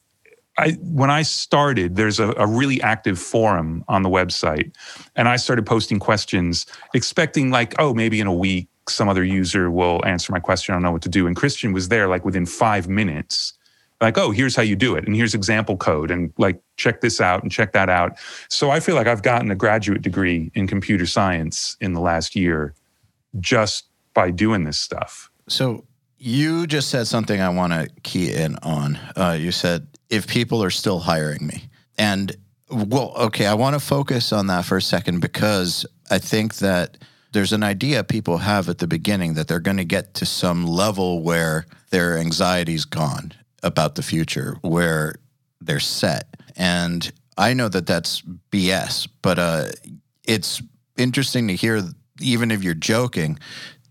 I, when I started, there's a, a, really active forum on the website, and I started posting questions, expecting like, oh, maybe in a week some other user will answer my question. I don't know what to do. And Christian was there like within five minutes like, oh, here's how you do it. And here's example code. And like, check this out and check that out. So I feel like I've gotten a graduate degree in computer science in the last year just by doing this stuff. So you just said something I want to key in on. Uh, you said, if people are still hiring me. And well, okay, I want to focus on that for a second because I think that there's an idea people have at the beginning that they're going to get to some level where their anxiety's gone about the future, where they're set. And I know that that's BS, but uh, it's interesting to hear, even if you're joking,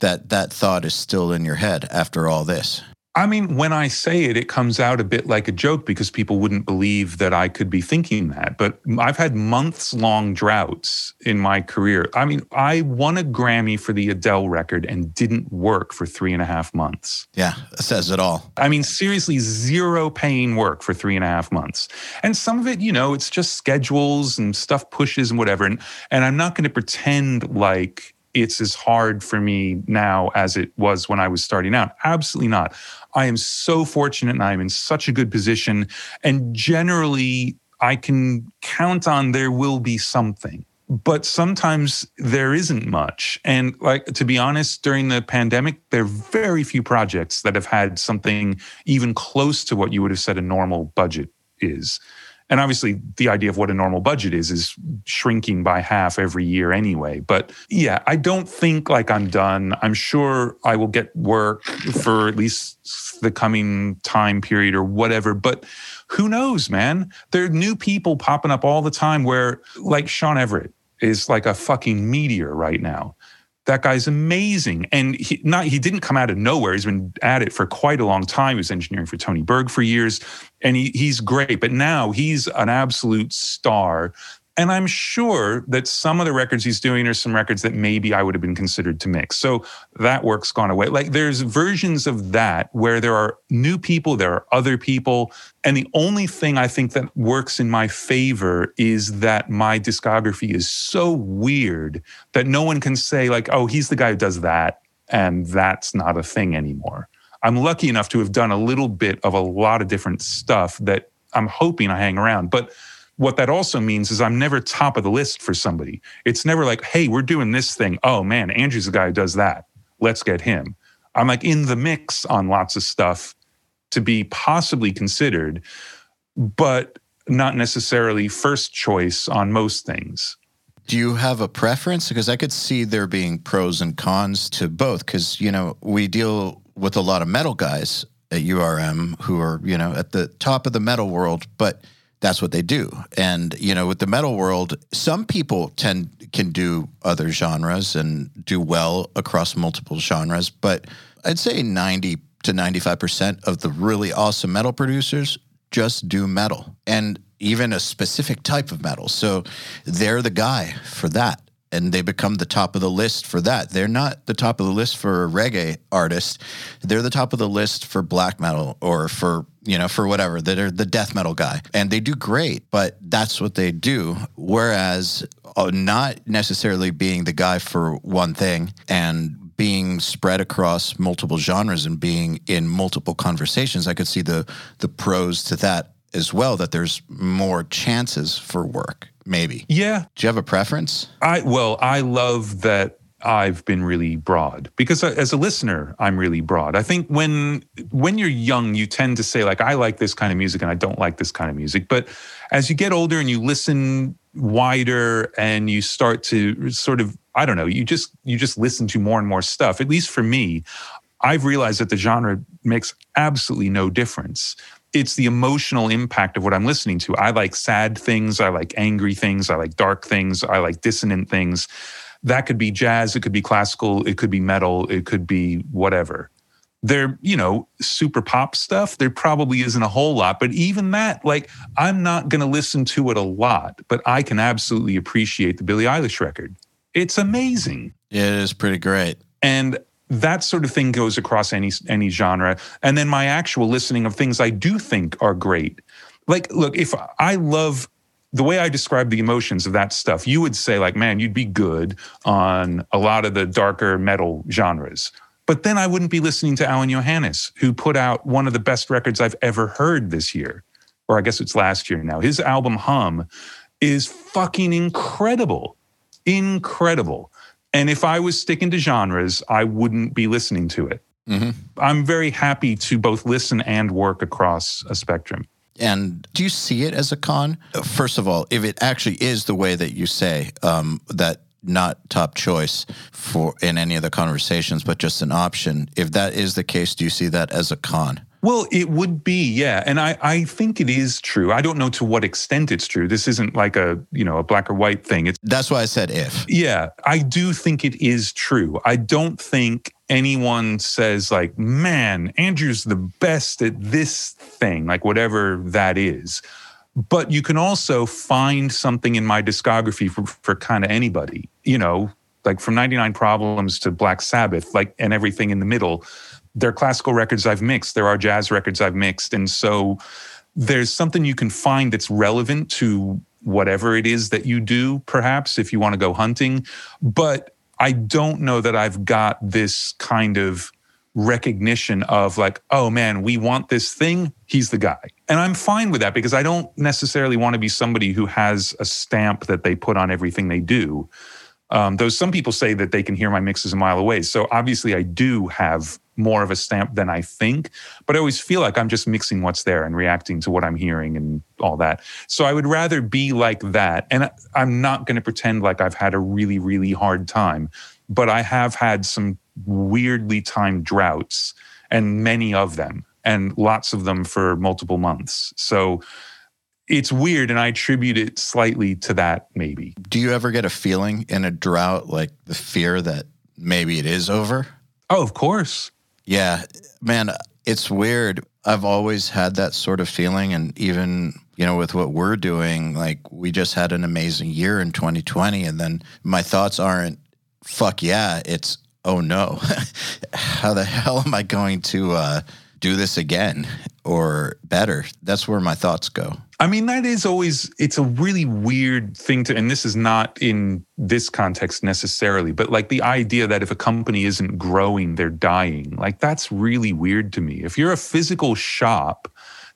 that that thought is still in your head after all this. I mean, when I say it, it comes out a bit like a joke because people wouldn't believe that I could be thinking that. But I've had months long droughts in my career. I mean, I won a Grammy for the Adele record and didn't work for three and a half months. Yeah, that says it all. I mean, seriously, zero paying work for three and a half months. And some of it, you know, it's just schedules and stuff pushes and whatever. And, and I'm not going to pretend like it's as hard for me now as it was when I was starting out. Absolutely not. I am so fortunate and I'm in such a good position. And generally, I can count on there will be something. But sometimes there isn't much. And like to be honest, during the pandemic, there are very few projects that have had something even close to what you would have said a normal budget is. And obviously, the idea of what a normal budget is is shrinking by half every year anyway. But yeah, I don't think like I'm done. I'm sure I will get work for at least the coming time period or whatever. But who knows, man? There are new people popping up all the time where, like Shawn Everett, is like a fucking meteor right now that guy's amazing. And he not he didn't come out of nowhere. He's been at it for quite a long time. He was engineering for Tony Berg for years, and he, he's great. But now he's an absolute star. And I'm sure that some of the records he's doing are some records that maybe I would have been considered to mix. So that work's gone away. Like there's versions of that where there are new people, there are other people. And the only thing I think that works in my favor is that my discography is so weird that no one can say, like, oh, he's the guy who does that. And that's not a thing anymore. I'm lucky enough to have done a little bit of a lot of different stuff that I'm hoping I hang around. But what that also means is I'm never top of the list for somebody. It's never like, hey, we're doing this thing. Oh man, Andrew's the guy who does that. Let's get him. I'm like in the mix on lots of stuff to be possibly considered, but not necessarily first choice on most things. Do you have a preference? Because I could see there being pros and cons to both. Because, you know, we deal with a lot of metal guys at URM who are, you know, at the top of the metal world, but that's what they do. And you know, with the metal world, some people tend can do other genres and do well across multiple genres, but I'd say 90 to 95% of the really awesome metal producers just do metal and even a specific type of metal. So they're the guy for that and they become the top of the list for that. They're not the top of the list for a reggae artist. They're the top of the list for black metal or for, you know, for whatever. They're the death metal guy. And they do great, but that's what they do. Whereas uh, not necessarily being the guy for one thing and being spread across multiple genres and being in multiple conversations, I could see the the pros to that as well that there's more chances for work maybe. Yeah. Do you have a preference? I well, I love that I've been really broad because uh, as a listener, I'm really broad. I think when when you're young, you tend to say like I like this kind of music and I don't like this kind of music. But as you get older and you listen wider and you start to sort of I don't know, you just you just listen to more and more stuff. At least for me, I've realized that the genre makes absolutely no difference it's the emotional impact of what I'm listening to. I like sad things, I like angry things, I like dark things, I like dissonant things. That could be jazz, it could be classical, it could be metal, it could be whatever. There, you know, super pop stuff, there probably isn't a whole lot, but even that, like, I'm not going to listen to it a lot, but I can absolutely appreciate the Billie Eilish record. It's amazing. It is pretty great. And that sort of thing goes across any any genre and then my actual listening of things i do think are great like look if i love the way i describe the emotions of that stuff you would say like man you'd be good on a lot of the darker metal genres But then I wouldn't be listening to Alain Johannes, who put out one of the best records I've ever heard this year, or I guess it's last year now. His album Hum is fucking incredible. Incredible. And if I was sticking to genres, I wouldn't be listening to it. Mm-hmm. I'm very happy to both listen and work across a spectrum. And do you see it as a con? First of all, if it actually is the way that you say, um, that not top choice for in any of the conversations, but just an option. If that is the case, do you see that as a con? Well, it would be, yeah. And I, I think it is true. I don't know to what extent it's true. This isn't like a, you know, a black or white thing. It's That's why I said if. Yeah. I do think it is true. I don't think anyone says like, man, Andrew's the best at this thing, like whatever that is. But you can also find something in my discography for, for kind of anybody, you know, like from 99 Problems to Black Sabbath, like, and everything in the middle there are classical records I've mixed, there are jazz records I've mixed. And so there's something you can find that's relevant to whatever it is that you do, perhaps if you want to go hunting. But I don't know that I've got this kind of recognition of like, oh man, we want this thing. He's the guy. And I'm fine with that because I don't necessarily want to be somebody who has a stamp that they put on everything they do. Um, though some people say that they can hear my mixes a mile away. So obviously, I do have more of a stamp than I think, but I always feel like I'm just mixing what's there and reacting to what I'm hearing and all that. So I would rather be like that. And I'm not going to pretend like I've had a really, really hard time, but I have had some weirdly timed droughts and many of them, and lots of them for multiple months. So it's weird and I attribute it slightly to that maybe. Do you ever get a feeling in a drought like the fear that maybe it is over? Oh, of course. Yeah, man, it's weird. I've always had that sort of feeling and even, you know, with what we're doing, like we just had an amazing year in 2020 and then my thoughts aren't fuck yeah, it's oh no. How the hell am I going to uh do this again or better? That's where my thoughts go. I mean, that is always, it's a really weird thing to, and this is not in this context necessarily, but like the idea that if a company isn't growing, they're dying, like that's really weird to me. If you're a physical shop,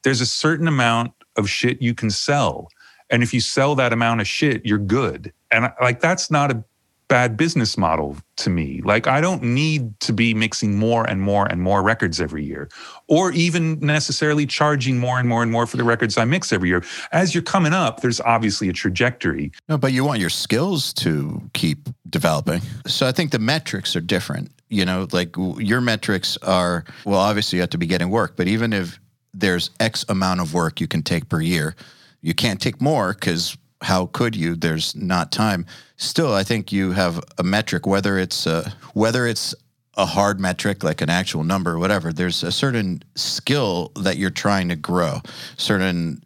there's a certain amount of shit you can sell. And if you sell that amount of shit, you're good. And like that's not a bad business model to me. Like, I don't need to be mixing more and more and more records every year, or even necessarily charging more and more and more for the records I mix every year. As you're coming up, there's obviously a trajectory. No, but you want your skills to keep developing. So I think the metrics are different. You know, like your metrics are, well, obviously you have to be getting work, but even if there's X amount of work you can take per year, you can't take more because how could you? There's not time. Still, I think you have a metric, whether it's a, whether it's a hard metric like an actual number or whatever. There's a certain skill that you're trying to grow, certain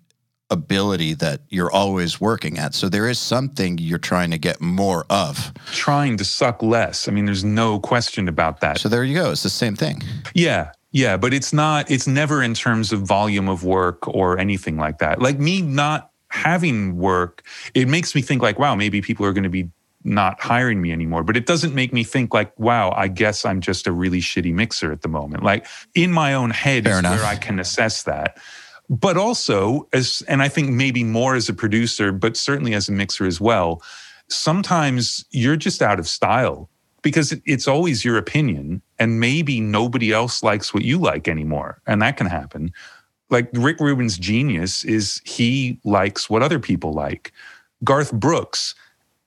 ability that you're always working at. So there is something you're trying to get more of. Trying to suck less. I mean, there's no question about that. So there you go. It's the same thing. Yeah. Yeah, but it's not, it's never in terms of volume of work or anything like that. Like me not having work, it makes me think like, wow, maybe people are going to be not hiring me anymore. But it doesn't make me think like, wow, I guess I'm just a really shitty mixer at the moment. Like in my own head Fair is enough. where I can assess that. But also as and I think maybe more as a producer, but certainly as a mixer as well, sometimes you're just out of style because it's always your opinion and maybe nobody else likes what you like anymore and that can happen like Rick Rubin's genius is he likes what other people like. Garth Brooks,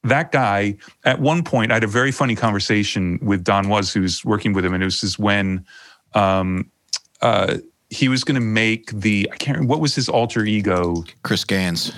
that guy, at one point, I had a very funny conversation with Don Was, who's working with him, and it was when um, uh, he was going to make the I can't remember what was his alter ego, Chris Gaines.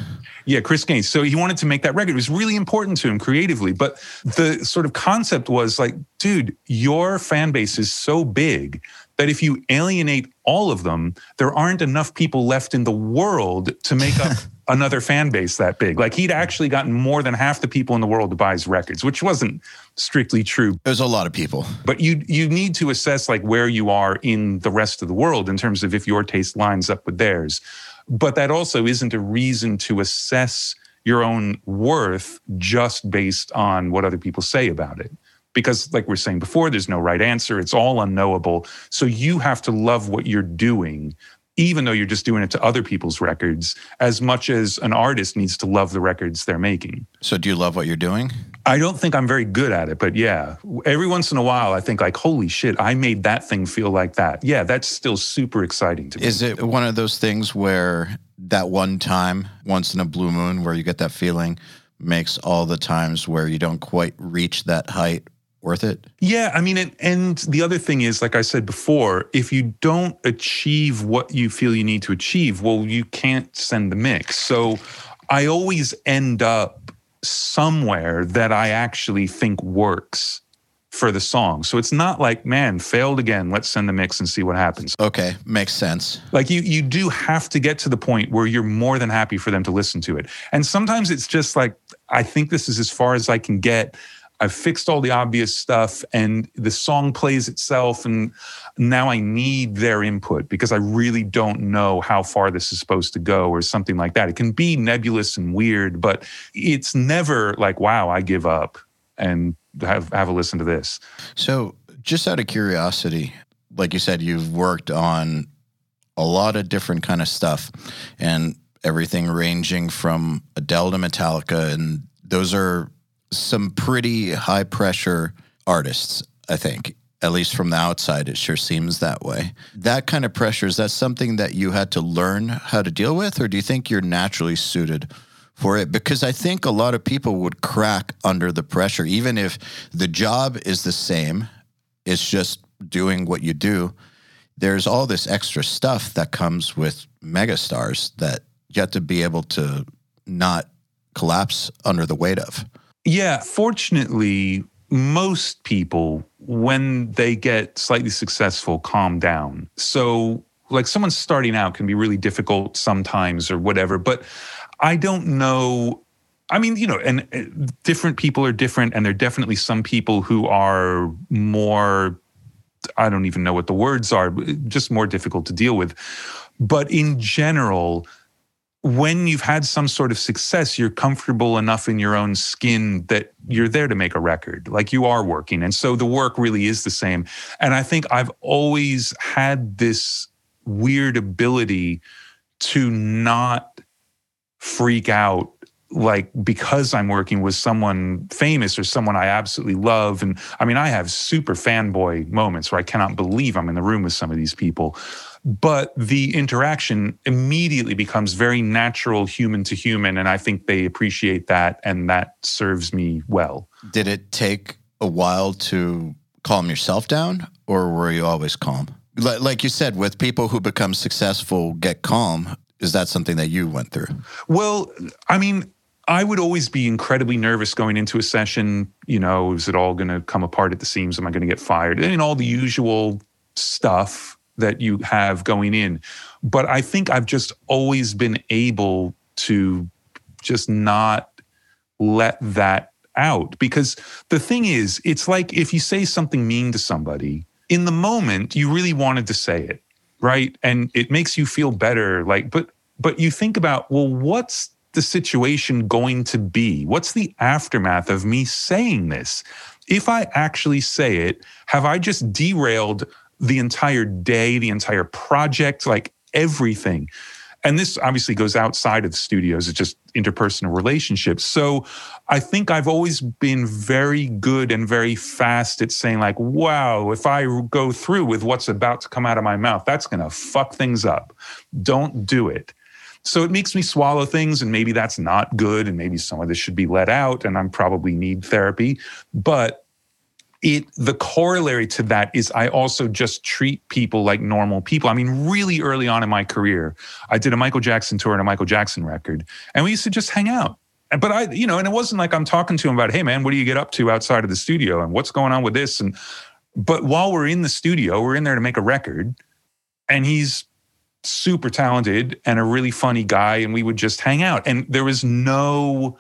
Yeah, Chris Gaines. So he wanted to make that record. It was really important to him creatively, but the sort of concept was like, dude, your fan base is so big that if you alienate all of them, there aren't enough people left in the world to make up another fan base that big. Like he'd actually gotten more than half the people in the world to buy his records, which wasn't strictly true. There's a lot of people. But you you need to assess like where you are in the rest of the world in terms of if your taste lines up with theirs. But that also isn't a reason to assess your own worth just based on what other people say about it because like we are saying before there's no right answer. It's all unknowable. So you have to love what you're doing even though you're just doing it to other people's records as much as an artist needs to love the records they're making. So do you love what you're doing? I don't think i'm very good at it but yeah. Every once in a while i think like holy shit i made that thing feel like that. Yeah that's still super exciting to me. Is it one of those things where that one time once in a blue moon where you get that feeling makes all the times where you don't quite reach that height worth it? Yeah, I mean, and, and the other thing is, like I said before, if you don't achieve what you feel you need to achieve, well, you can't send the mix. So I always end up somewhere that I actually think works for the song. So it's not like, man, failed again. Let's send the mix and see what happens. Okay, makes sense. Like you you do have to get to the point where you're more than happy for them to listen to it. And sometimes it's just like I think this is as far as I can get. I've fixed all the obvious stuff and the song plays itself. And now I need their input because I really don't know how far this is supposed to go or something like that. It can be nebulous and weird, but it's never like, wow, I give up and have, have a listen to this. So, just out of curiosity, like you said, you've worked on a lot of different kind of stuff and everything ranging from Adele to Metallica. And those are some pretty high pressure artists, I think. At least from the outside, it sure seems that way. That kind of pressure, is that something that you had to learn how to deal with, or do you think you're naturally suited for it? Because I think a lot of people would crack under the pressure, even if the job is the same, it's just doing what you do. There's all this extra stuff that comes with megastars that you have to be able to not collapse under the weight of. Yeah, fortunately, most people, when they get slightly successful, calm down. So, like someone starting out can be really difficult sometimes or whatever, but I don't know. I mean, you know, and uh, different people are different, and there are definitely some people who are more, I don't even know what the words are, just more difficult to deal with. But in general, when you've had some sort of success, you're comfortable enough in your own skin that you're there to make a record, like you are working. And so the work really is the same. And I think I've always had this weird ability to not freak out like because I'm working with someone famous or someone I absolutely love. And I mean, I have super fanboy moments where I cannot believe I'm in the room with some of these people but the interaction immediately becomes very natural human to human and i think they appreciate that and that serves me well did it take a while to calm yourself down or were you always calm like you said with people who become successful get calm is that something that you went through well i mean I would always be incredibly nervous going into a session. You know, is it all going to come apart at the seams? Am I going to get fired? I And all the usual stuff that you have going in. But I think I've just always been able to just not let that out because the thing is, it's like if you say something mean to somebody in the moment, you really wanted to say it, right? And it makes you feel better. Like, but, but you think about, well, what's the situation going to be? What's the aftermath of me saying this? If I actually say it, have I just derailed the entire day, the entire project, like everything. And this obviously goes outside of the studios, it's just interpersonal relationships. So I think I've always been very good and very fast at saying, like, wow, if I go through with what's about to come out of my mouth, that's going to fuck things up. Don't do it. So it makes me swallow things, and maybe that's not good, and maybe some of this should be let out, and I'm probably need therapy. But it the corollary to that is I also just treat people like normal people. I mean, really early on in my career, I did a Michael Jackson tour and a Michael Jackson record, and we used to just hang out. But I, you know, and it wasn't like I'm talking to him about, hey man, what do you get up to outside of the studio and what's going on with this? And but while we're in the studio, we're in there to make a record, and he's super talented and a really funny guy, and we would just hang out. And there was no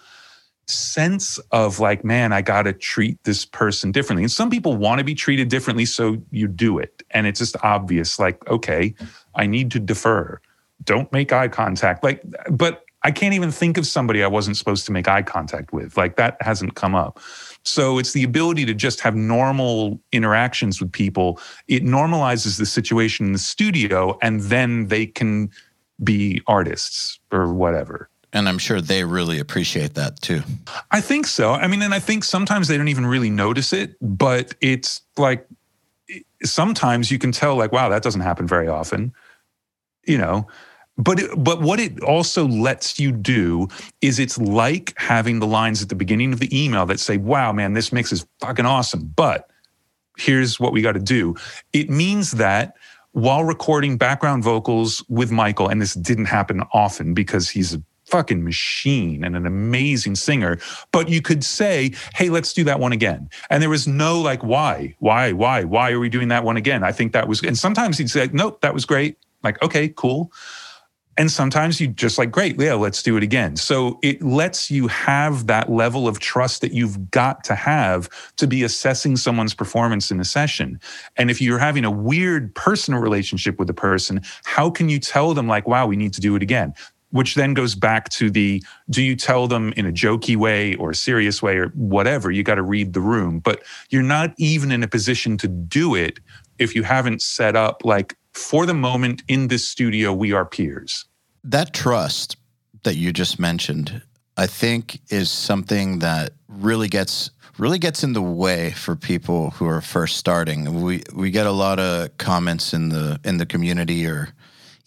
sense of like, man, I got to treat this person differently. And some people want to be treated differently, so you do it. And it's just obvious, like, okay, I need to defer. Don't make eye contact. Like, but I can't even think of somebody I wasn't supposed to make eye contact with. Like that hasn't come up. So it's the ability to just have normal interactions with people. It normalizes the situation in the studio, and then they can be artists or whatever. And I'm sure they really appreciate that too. I think so. I mean, and I think sometimes they don't even really notice it, but it's like sometimes you can tell, like, wow, that doesn't happen very often, you know. But it, but what it also lets you do is it's like having the lines at the beginning of the email that say, "Wow, man, this mix is fucking awesome," but here's what we got to do. It means that while recording background vocals with Michael, and this didn't happen often because he's a fucking machine and an amazing singer. But you could say, hey, let's do that one again. And there was no like, why, why, why, why are we doing that one again? I think that was, and sometimes he'd say, nope, that was great. Like, okay, cool. And sometimes you just like, great, yeah, let's do it again. So it lets you have that level of trust that you've got to have to be assessing someone's performance in a session. And if you're having a weird personal relationship with the person, how can you tell them, like, wow, we need to do it again? Which then goes back to the do you tell them in a jokey way or a serious way or whatever? You got to read the room, but you're not even in a position to do it if you haven't set up like for the moment in this studio, we are peers. That trust that you just mentioned, I think, is something that really gets really gets in the way for people who are first starting. We we get a lot of comments in the in the community or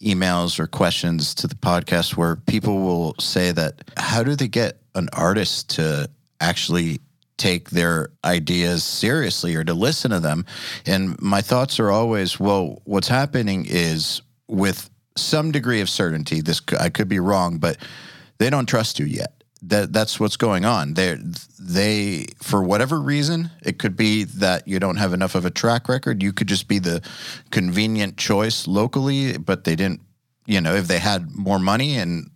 emails or questions to the podcast where people will say that how do they get an artist to actually take their ideas seriously or to listen to them. And my thoughts are always, well, what's happening is with some degree of certainty, this I could be wrong, but they don't trust you yet. That that's what's going on. They they for whatever reason, it could be that you don't have enough of a track record. You could just be the convenient choice locally, but they didn't. You know, if they had more money and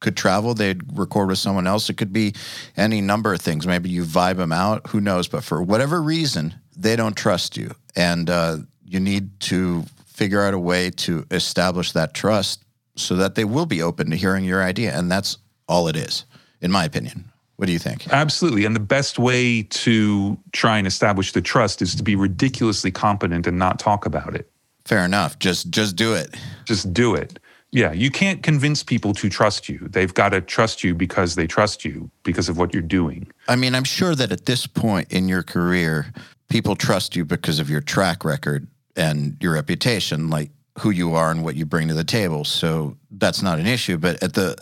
could travel, they'd record with someone else. It could be any number of things. Maybe you vibe them out, who knows? But for whatever reason, they don't trust you. And uh, you need to figure out a way to establish that trust so that they will be open to hearing your idea. And that's all it is, in my opinion. What do you think? Absolutely. And the best way to try and establish the trust is to be ridiculously competent and not talk about it. Fair enough. Just just do it. Just do it. Yeah, you can't convince people to trust you. They've got to trust you because they trust you because of what you're doing. I mean, I'm sure that at this point in your career, people trust you because of your track record and your reputation, like who you are and what you bring to the table. So that's not an issue. But at the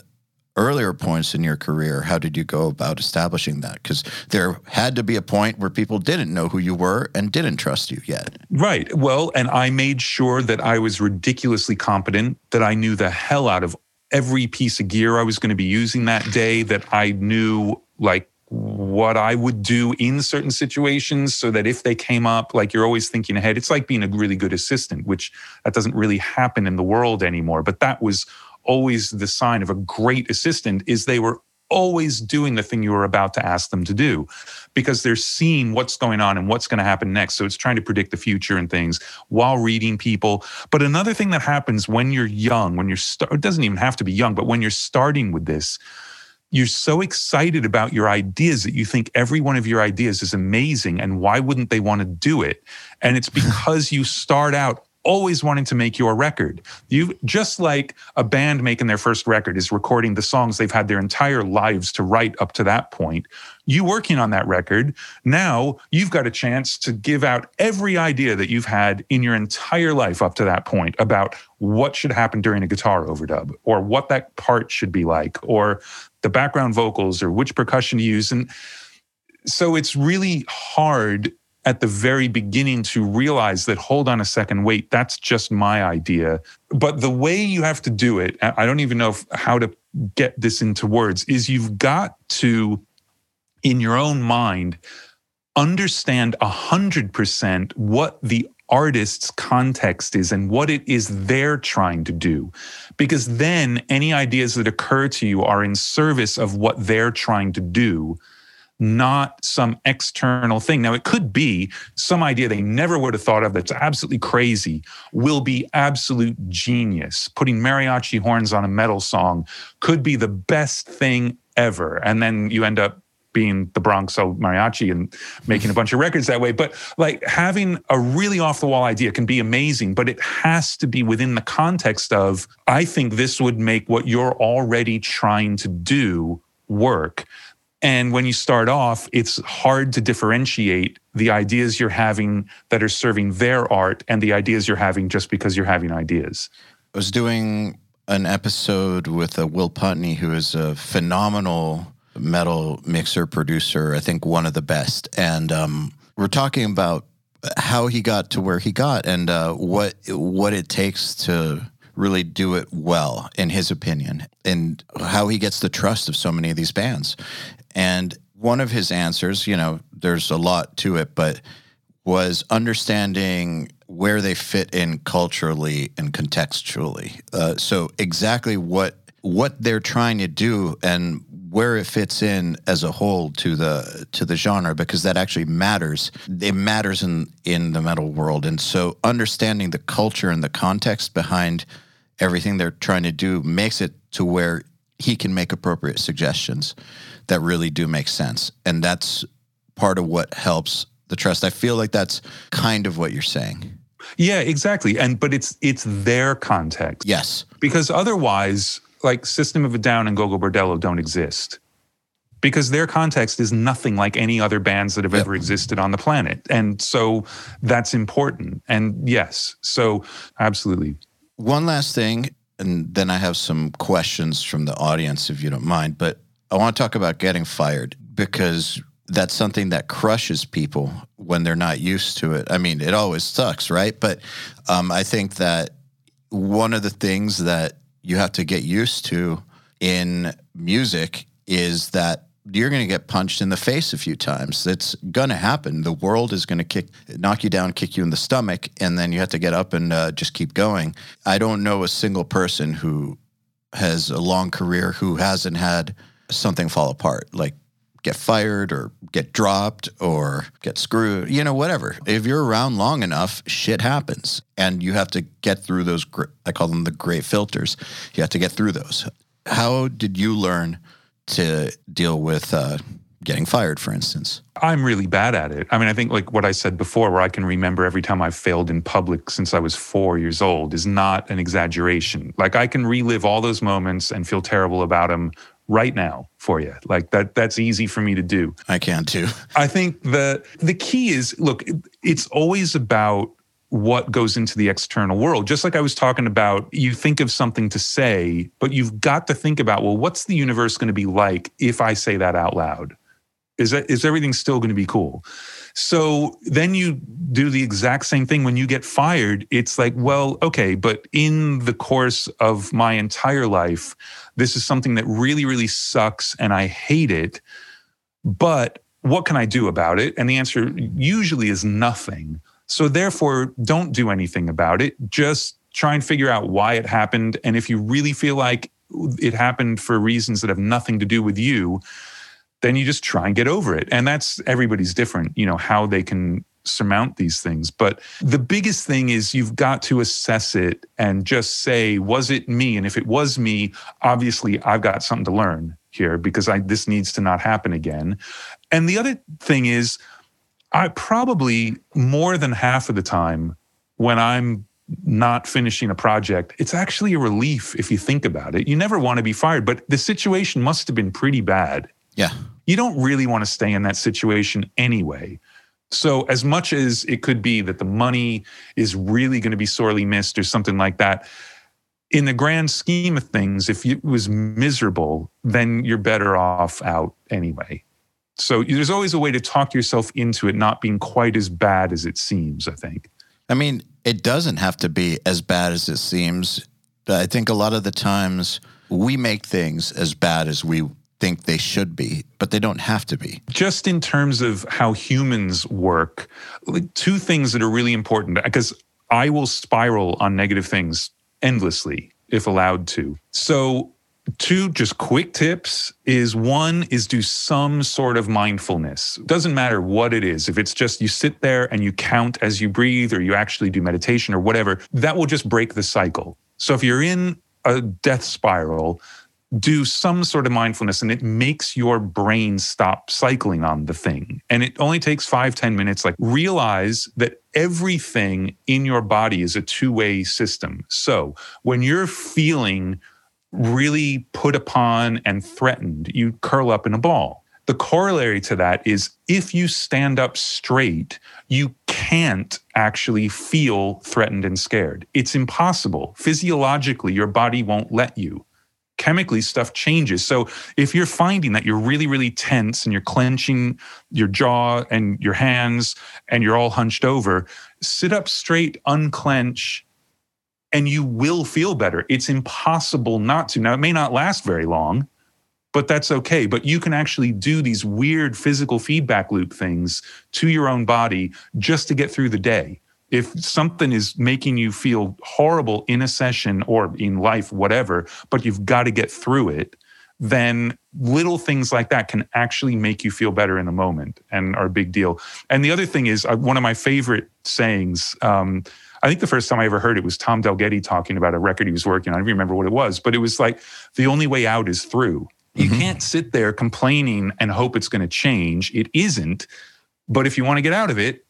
earlier points in your career, how did you go about establishing that? Because there had to be a point where people didn't know who you were and didn't trust you yet. Right. Well, and I made sure that I was ridiculously competent, that I knew the hell out of every piece of gear I was going to be using that day, that I knew like what I would do in certain situations so that if they came up, like you're always thinking ahead. It's like being a really good assistant, which that doesn't really happen in the world anymore. But that was always the sign of a great assistant is they were always doing the thing you were about to ask them to do because they're seeing what's going on and what's going to happen next. So it's trying to predict the future and things while reading people. But another thing that happens when you're young, when you're, st- it doesn't even have to be young, but when you're starting with this, you're so excited about your ideas that you think every one of your ideas is amazing. And why wouldn't they want to do it? And it's because you start out always wanting to make your record. You just like a band making their first record is recording the songs they've had their entire lives to write up to that point. You working on that record, now you've got a chance to give out every idea that you've had in your entire life up to that point about what should happen during a guitar overdub or what that part should be like or the background vocals or which percussion to use and so it's really hard at the very beginning to realize that, hold on a second, wait, that's just my idea. But the way you have to do it, I don't even know if, how to get this into words, is you've got to, in your own mind, understand 100% what the artist's context is and what it is they're trying to do. Because then any ideas that occur to you are in service of what they're trying to do not some external thing. Now, it could be some idea they never would have thought of that's absolutely crazy, will be absolute genius. Putting mariachi horns on a metal song could be the best thing ever. And then you end up being the Bronx mariachi and making a bunch of records that way. But like having a really off the wall idea can be amazing, but it has to be within the context of, I think this would make what you're already trying to do work. And when you start off, it's hard to differentiate the ideas you're having that are serving their art and the ideas you're having just because you're having ideas. I was doing an episode with uh, Will Putney, who is a phenomenal metal mixer producer. I think one of the best. And um, we're talking about how he got to where he got and uh, what what it takes to really do it well, in his opinion, and how he gets the trust of so many of these bands. And one of his answers, you know, there's a lot to it, but was understanding where they fit in culturally and contextually. Uh, so exactly what what they're trying to do and where it fits in as a whole to the to the genre because that actually matters. It matters in in the metal world, and so understanding the culture and the context behind everything they're trying to do makes it to where he can make appropriate suggestions that really do make sense. And that's part of what helps the trust. I feel like that's kind of what you're saying. Yeah, exactly. And but it's it's their context. Yes. Because otherwise, like System of a Down and Gogol Bordello don't exist. Because their context is nothing like any other bands that have yep. ever existed on the planet. And so that's important. And yes, so absolutely. One last thing, and then I have some questions from the audience, if you don't mind. But I want to talk about getting fired because that's something that crushes people when they're not used to it. I mean, it always sucks, right? But um, I think that one of the things that you have to get used to in music is that you're going to get punched in the face a few times. It's going to happen. The world is going to kick, knock you down, kick you in the stomach, and then you have to get up and uh, just keep going. I don't know a single person who has a long career who hasn't had something fall apart, like get fired or get dropped or get screwed, you know, whatever. If you're around long enough, shit happens, and you have to get through those. I call them the gray filters. You have to get through those. How did you learn? to deal with uh, getting fired, for instance? I'm really bad at it. I mean, I think like what I said before, where I can remember every time I've failed in public since I was four years old, is not an exaggeration. Like I can relive all those moments and feel terrible about them right now for you. Like that that's easy for me to do. I can too. I think the the key is look, it's always about what goes into the external world. Just like I was talking about, you think of something to say, but you've got to think about, well, what's the universe going to be like if I say that out loud? Is that is everything still going to be cool? So then you do the exact same thing when you get fired. It's like, well, okay, but in the course of my entire life, this is something that really, really sucks and I hate it. But what can I do about it? And the answer usually is nothing. So therefore, don't do anything about it. Just try and figure out why it happened. And if you really feel like it happened for reasons that have nothing to do with you, then you just try and get over it. And that's everybody's different, you know, how they can surmount these things. But the biggest thing is you've got to assess it and just say, was it me? And if it was me, obviously I've got something to learn here because I, this needs to not happen again. And the other thing is, I probably more than half of the time when I'm not finishing a project, it's actually a relief if you think about it. You never want to be fired, but the situation must have been pretty bad. Yeah. You don't really want to stay in that situation anyway. So, as much as it could be that the money is really going to be sorely missed or something like that, in the grand scheme of things, if it was miserable, then you're better off out anyway. So there's always a way to talk yourself into it not being quite as bad as it seems, I think. I mean, it doesn't have to be as bad as it seems. I think a lot of the times we make things as bad as we think they should be, but they don't have to be. Just in terms of how humans work, like two things that are really important because I will spiral on negative things endlessly if allowed to. So two just quick tips is one is do some sort of mindfulness doesn't matter what it is if it's just you sit there and you count as you breathe or you actually do meditation or whatever that will just break the cycle so if you're in a death spiral do some sort of mindfulness and it makes your brain stop cycling on the thing and it only takes five ten minutes like realize that everything in your body is a two-way system so when you're feeling really put upon and threatened, you curl up in a ball. The corollary to that is if you stand up straight, you can't actually feel threatened and scared. It's impossible. Physiologically, your body won't let you. Chemically, stuff changes. So if you're finding that you're really, really tense and you're clenching your jaw and your hands and you're all hunched over, sit up straight, unclench, and you will feel better. It's impossible not to. Now, it may not last very long, but that's okay. But you can actually do these weird physical feedback loop things to your own body just to get through the day. If something is making you feel horrible in a session or in life, whatever, but you've got to get through it, then little things like that can actually make you feel better in the moment and are a big deal. And the other thing is uh, one of my favorite sayings. Um, I think the first time I ever heard it was Tom Dalgety talking about a record he was working on. I don't remember what it was, but it was like the only way out is through. You mm-hmm. can't sit there complaining and hope it's going to change. It isn't. But if you want to get out of it,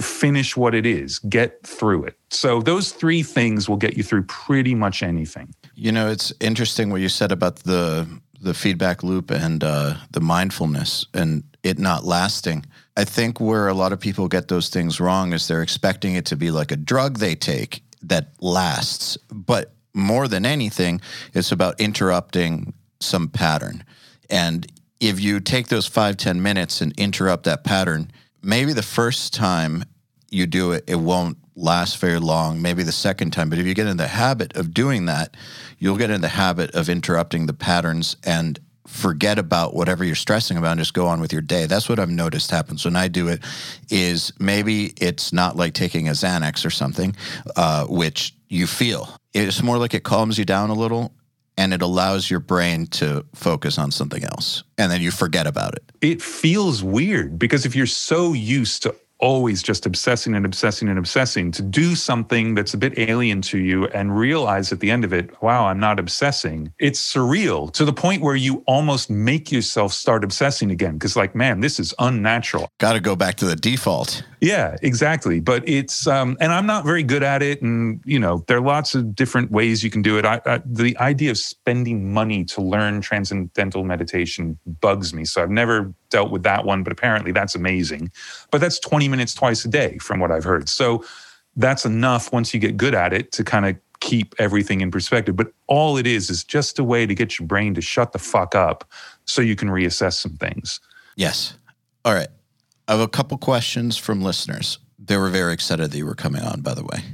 finish what it is, get through it. So those three things will get you through pretty much anything. You know, it's interesting what you said about the the feedback loop and uh, the mindfulness and it not lasting. I think where a lot of people get those things wrong is they're expecting it to be like a drug they take that lasts. But more than anything, it's about interrupting some pattern. And if you take those five ten minutes and interrupt that pattern, maybe the first time you do it, it won't last very long, maybe the second time. But if you get in the habit of doing that, you'll get in the habit of interrupting the patterns and forget about whatever you're stressing about and just go on with your day. That's what I've noticed happens when I do it is maybe it's not like taking a Xanax or something, uh, which you feel. It's more like it calms you down a little and it allows your brain to focus on something else and then you forget about it. It feels weird because if you're so used to always just obsessing and obsessing and obsessing to do something that's a bit alien to you and realize at the end of it, wow, I'm not obsessing. It's surreal to the point where you almost make yourself start obsessing again. Cause, like, man, this is unnatural. Got to go back to the default. Yeah, exactly. But it's, um, and I'm not very good at it. And, you know, there are lots of different ways you can do it. I, I, the idea of spending money to learn transcendental meditation bugs me. So I've never dealt with that one, but apparently that's amazing. But that's 20 minutes twice a day from what I've heard. So that's enough once you get good at it to kind of keep everything in perspective. But all it is is just a way to get your brain to shut the fuck up so you can reassess some things. Yes. All right. I have a couple questions from listeners. They were very excited that you were coming on, by the way.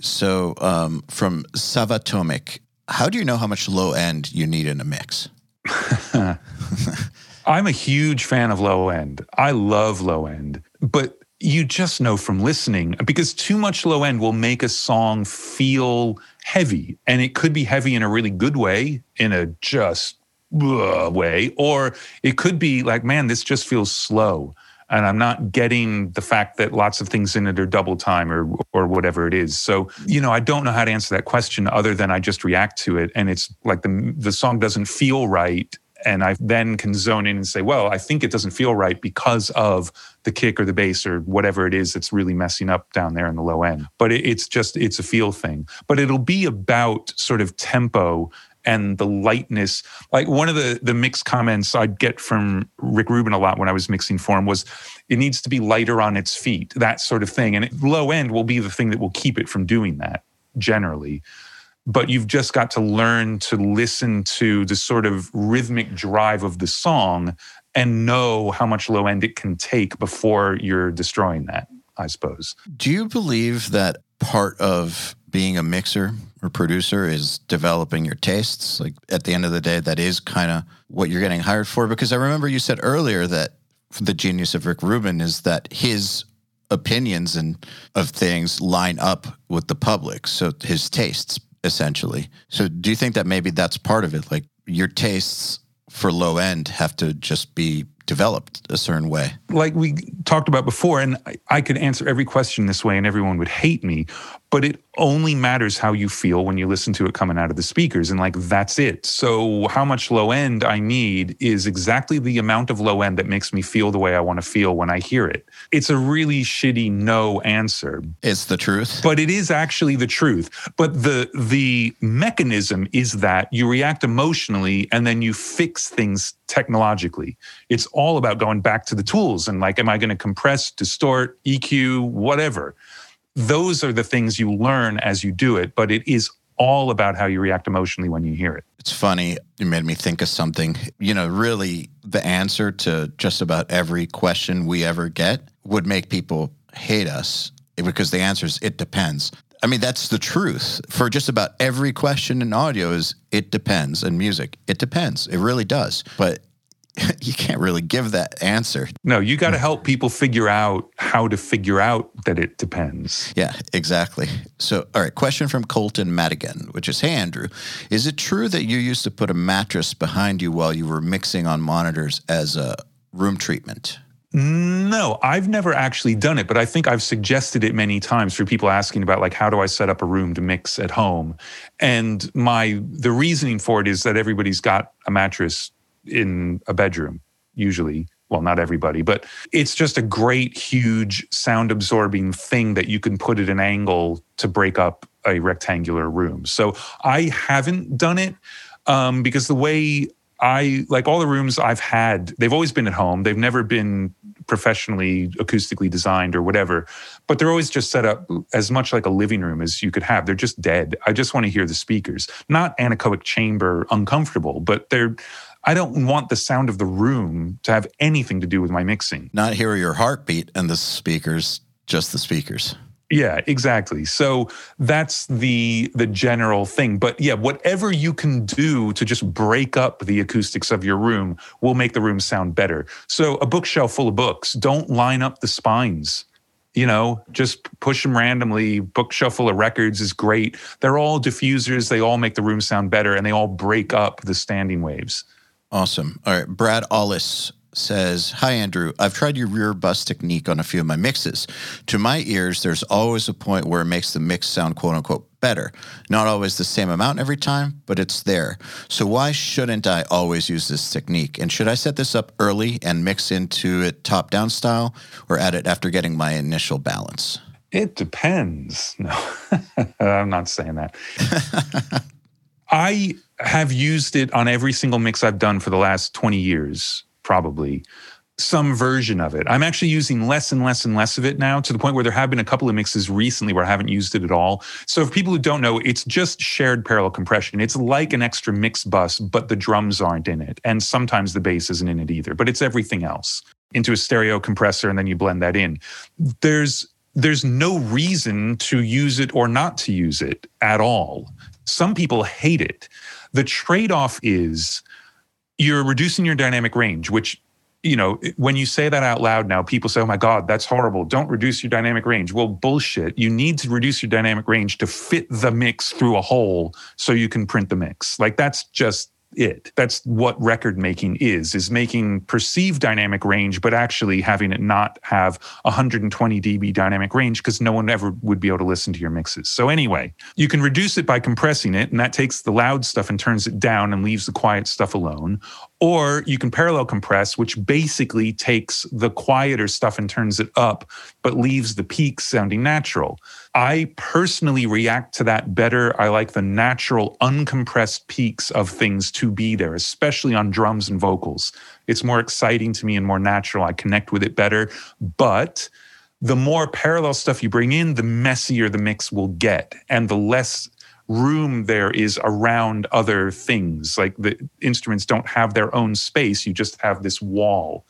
So, um, from Savatomic, how do you know how much low end you need in a mix? I'm a huge fan of low end. I love low end, but you just know from listening because too much low end will make a song feel heavy. And it could be heavy in a really good way, in a just way, or it could be like, man, this just feels slow. And I'm not getting the fact that lots of things in it are double time or or whatever it is. So, you know, I don't know how to answer that question other than I just react to it. And it's like the the song doesn't feel right and I then can zone in and say, well, I think it doesn't feel right because of the kick or the bass or whatever it is that's really messing up down there in the low end. But it's just, it's a feel thing. But it'll be about sort of tempo and the lightness. Like one of the the mixed comments I'd get from Rick Rubin a lot when I was mixing for him was, it needs to be lighter on its feet, that sort of thing. And low end will be the thing that will keep it from doing that generally but you've just got to learn to listen to the sort of rhythmic drive of the song and know how much low end it can take before you're destroying that, I suppose. Do you believe that part of being a mixer or producer is developing your tastes? Like at the end of the day, that is kind of what you're getting hired for? Because I remember you said earlier that the genius of Rick Rubin is that his opinions and of things line up with the public. So his tastes essentially. So do you think that maybe that's part of it? Like your tastes for low end have to just be developed a certain way. Like we talked about before, and I, I could answer every question this way and everyone would hate me, but it only matters how you feel when you listen to it coming out of the speakers. And like, that's it. So, how much low end I need is exactly the amount of low end that makes me feel the way I want to feel when I hear it. It's a really shitty no answer. It's the truth. But it is actually the truth. But the the mechanism is that you react emotionally and then you fix things technologically. It's all about going back to the tools and like, am I going to compress, distort, EQ, whatever? those are the things you learn as you do it, but it is all about how you react emotionally when you hear it. It's funny. You made me think of something. You know, really, the answer to just about every question we ever get would make people hate us eh, because the answer is it depends. I mean, that's the truth for just about every question in audio is it depends and music. It depends. It really does. But you can't really give that answer. No, you got to mm. help people figure out how to figure out that it depends. Yeah, exactly. So, all right, question from Colton Madigan, which is Hey, Andrew, is it true that you used to put a mattress behind you while you were mixing on monitors as a room treatment? No, I've never actually done it, but I think I've suggested it many times for people asking about like how do I set up a room to mix at home? And my the reasoning for it is that everybody's got a mattress in a bedroom, usually. Well, not everybody, but it's just a great, huge sound absorbing thing that you can put at an angle to break up a rectangular room. So I haven't done it um, because the way I like all the rooms I've had, they've always been at home. They've never been professionally acoustically designed or whatever, but they're always just set up as much like a living room as you could have. They're just dead. I just want to hear the speakers, not anechoic chamber uncomfortable, but they're I don't want the sound of the room to have anything to do with my mixing. Not hear your heartbeat and the speakers, just the speakers. Yeah, exactly. So that's the the general thing. But yeah, whatever you can do to just break up the acoustics of your room will make the room sound better. So a bookshelf full of books, don't line up the spines. You know, just push them randomly. Bookshelf full of records is great. They're all diffusers. They all make the room sound better and they all break up the standing waves. Awesome. All right. Brad Allis says, Hi, Andrew. I've tried your rear bus technique on a few of my mixes. To my ears, there's always a point where it makes the mix sound quote unquote better. Not always the same amount every time, but it's there. So why shouldn't I always use this technique? And should I set this up early and mix into it top down style or add it after getting my initial balance? It depends. No, I'm not saying that. I have used it on every single mix I've done for the last 20 years, probably some version of it. I'm actually using less and less and less of it now to the point where there have been a couple of mixes recently where I haven't used it at all. So, for people who don't know, it's just shared parallel compression. It's like an extra mix bus, but the drums aren't in it. And sometimes the bass isn't in it either, but it's everything else into a stereo compressor and then you blend that in. There's there's no reason to use it or not to use it at all. Some people hate it. The trade off is you're reducing your dynamic range, which you know, when you say that out loud now, people say, oh my God, that's horrible. Don't reduce your dynamic range. Well, bullshit. You need to reduce your dynamic range to fit the mix through a hole so you can print the mix. Like that's just it. That's what record making is, is making perceived dynamic range, but actually having it not have 120 dB dynamic range because no one ever would be able to listen to your mixes. So anyway, you can reduce it by compressing it, and that takes the loud stuff and turns it down and leaves the quiet stuff alone. Or you can parallel compress, which basically takes the quieter stuff and turns it up, but leaves the peaks sounding natural. I personally react to that better. I like the natural, uncompressed peaks of things to be there, especially on drums and vocals. It's more exciting to me and more natural. I connect with it better. But the more parallel stuff you bring in, the messier the mix will get and the less room there is around other things. Like the instruments don't have their own space, you just have this wall,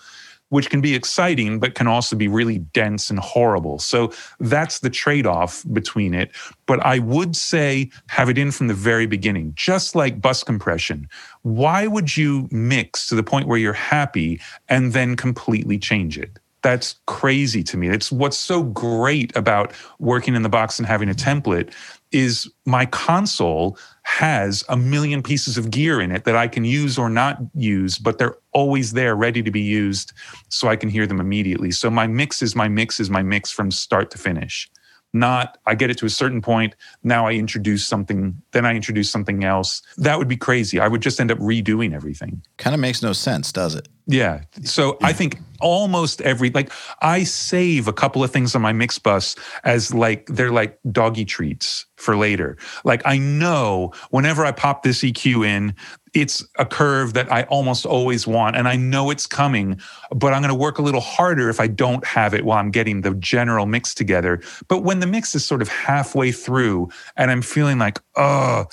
which can be exciting, but can also be really dense and horrible. So that's the trade off between it. But I would say have it in from the very beginning, just like bus compression. Why would you mix to the point where you're happy and then completely change it? That's crazy to me. It's what's so great about working in the box and having a template is my console has a million pieces of gear in it that I can use or not use, but they're always there ready to be used so I can hear them immediately. So my mix is my mix is my mix from start to finish not I get it to a certain point. Now I introduce something, then I introduce something else. That would be crazy. I would just end up redoing everything. Kind of makes no sense, does it? Yeah. So I think almost every like I save a couple of things on my mix bus as like they're like doggy treats for later. Like I know whenever I pop this EQ in, it's a curve that I almost always want and I know it's coming, but I'm going to work a little harder if I don't have it while I'm getting the general mix together. But when the mix is sort of halfway through and I'm feeling like, "Oh,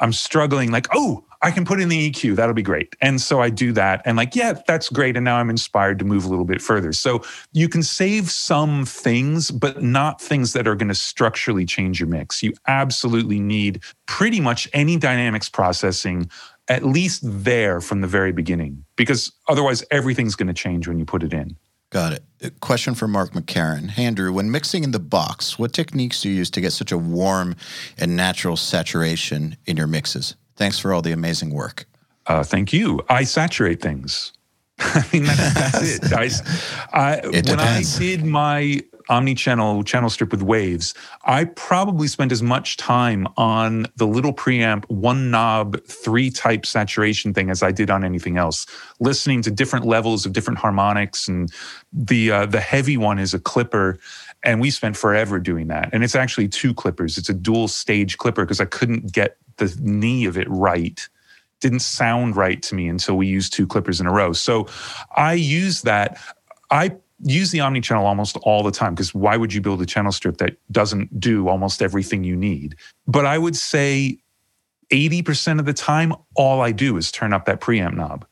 I'm struggling like, oh, I can put in the EQ. That'll be great. And so I do that. And like, yeah, that's great. And now I'm inspired to move a little bit further. So you can save some things, but not things that are going to structurally change your mix. You absolutely need pretty much any dynamics processing at least there from the very beginning, because otherwise everything's going to change when you put it in. Got it. A question from Mark McCarran. Hey, Andrew, when mixing in the box, what techniques do you use to get such a warm and natural saturation in your mixes? Thanks for all the amazing work. Uh, thank you. I saturate things. I mean, that's, that's it. I, I, It when I did my omni-channel channel strip with waves, I probably spent as much time on the little preamp, one knob, three type saturation thing as I did on anything else. Listening to different levels of different harmonics, and the uh, the heavy one is a clipper. And we spent forever doing that. And it's actually two clippers. It's a dual stage clipper because I couldn't get the knee of it right didn't sound right to me until we used two clippers in a row. So I use that. I use the omni channel almost all the time because why would you build a channel strip that doesn't do almost everything you need? But I would say 80% of the time, all I do is turn up that preamp knob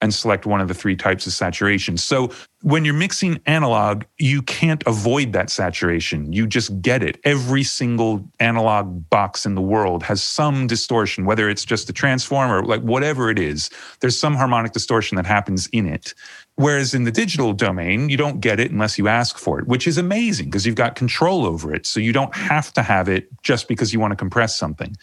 and select one of the three types of saturation. So when you're mixing analog, you can't avoid that saturation. You just get it. Every single analog box in the world has some distortion, whether it's just a transformer, like whatever it is, there's some harmonic distortion that happens in it. Whereas in the digital domain, you don't get it unless you ask for it, which is amazing because you've got control over it. So you don't have to have it just because you want to compress something.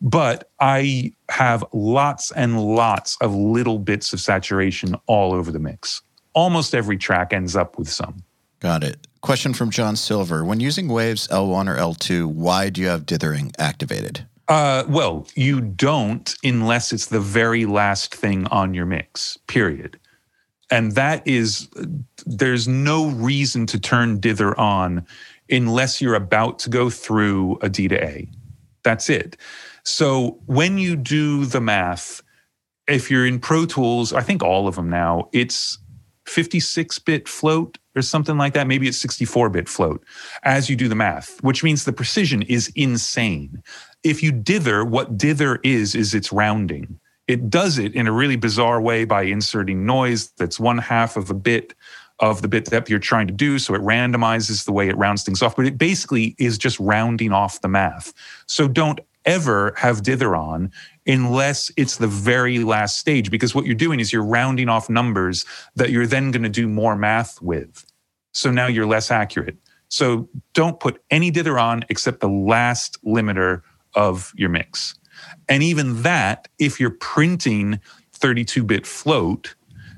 But I have lots and lots of little bits of saturation all over the mix. Almost every track ends up with some. Got it. Question from John Silver. When using waves L1 or L2, why do you have dithering activated? Uh, well, you don't unless it's the very last thing on your mix, period. And that is, there's no reason to turn dither on unless you're about to go through a D to A. That's it. So when you do the math, if you're in Pro Tools, I think all of them now, it's 56 bit float or something like that. Maybe it's 64 bit float as you do the math, which means the precision is insane. If you dither, what dither is, is it's rounding. It does it in a really bizarre way by inserting noise that's one half of a bit of the bit depth you're trying to do. So it randomizes the way it rounds things off, but it basically is just rounding off the math. So don't ever have dither on unless it's the very last stage, because what you're doing is you're rounding off numbers that you're then going to do more math with. So now you're less accurate. So don't put any dither on except the last limiter of your mix. And even that, if you're printing 32 bit float,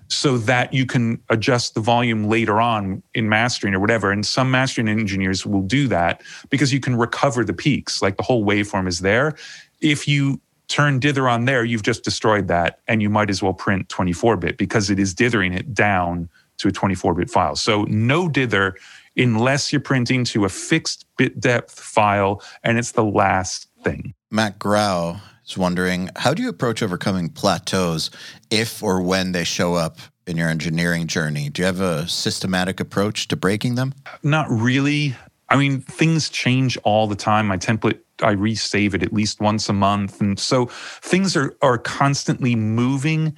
so that you can adjust the volume later on in mastering or whatever. And some mastering engineers will do that because you can recover the peaks, like the whole waveform is there. If you turn dither on there, you've just destroyed that, and you might as well print 24 bit because it is dithering it down to a 24 bit file. So no dither unless you're printing to a fixed bit depth file and it's the last thing. Matt Grau is wondering how do you approach overcoming plateaus if or when they show up in your engineering journey? Do you have a systematic approach to breaking them? Not really. I mean, things change all the time. My template, I resave it at least once a month. And so things are, are constantly moving.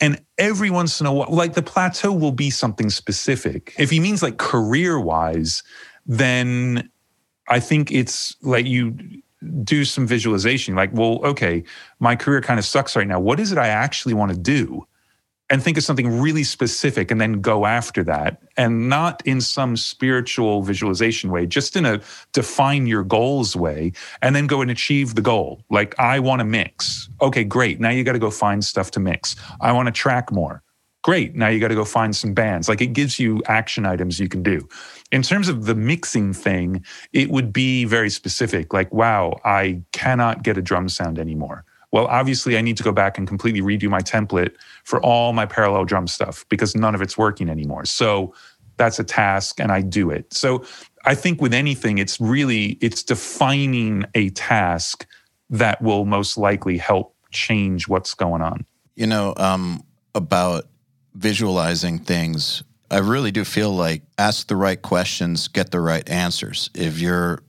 And every once in a while, like the plateau will be something specific. If he means like career wise, then I think it's like you do some visualization like, well, okay, my career kind of sucks right now. What is it I actually want to do? and think of something really specific and then go after that and not in some spiritual visualization way just in a define your goals way and then go and achieve the goal like i want to mix okay great now you got to go find stuff to mix i want to track more great now you got to go find some bands like it gives you action items you can do in terms of the mixing thing it would be very specific like wow i cannot get a drum sound anymore well, obviously, I need to go back and completely redo my template for all my parallel drum stuff because none of it's working anymore. So that's a task and I do it. So I think with anything, it's really it's defining a task that will most likely help change what's going on. You know, um, about visualizing things, I really do feel like ask the right questions, get the right answers. If you're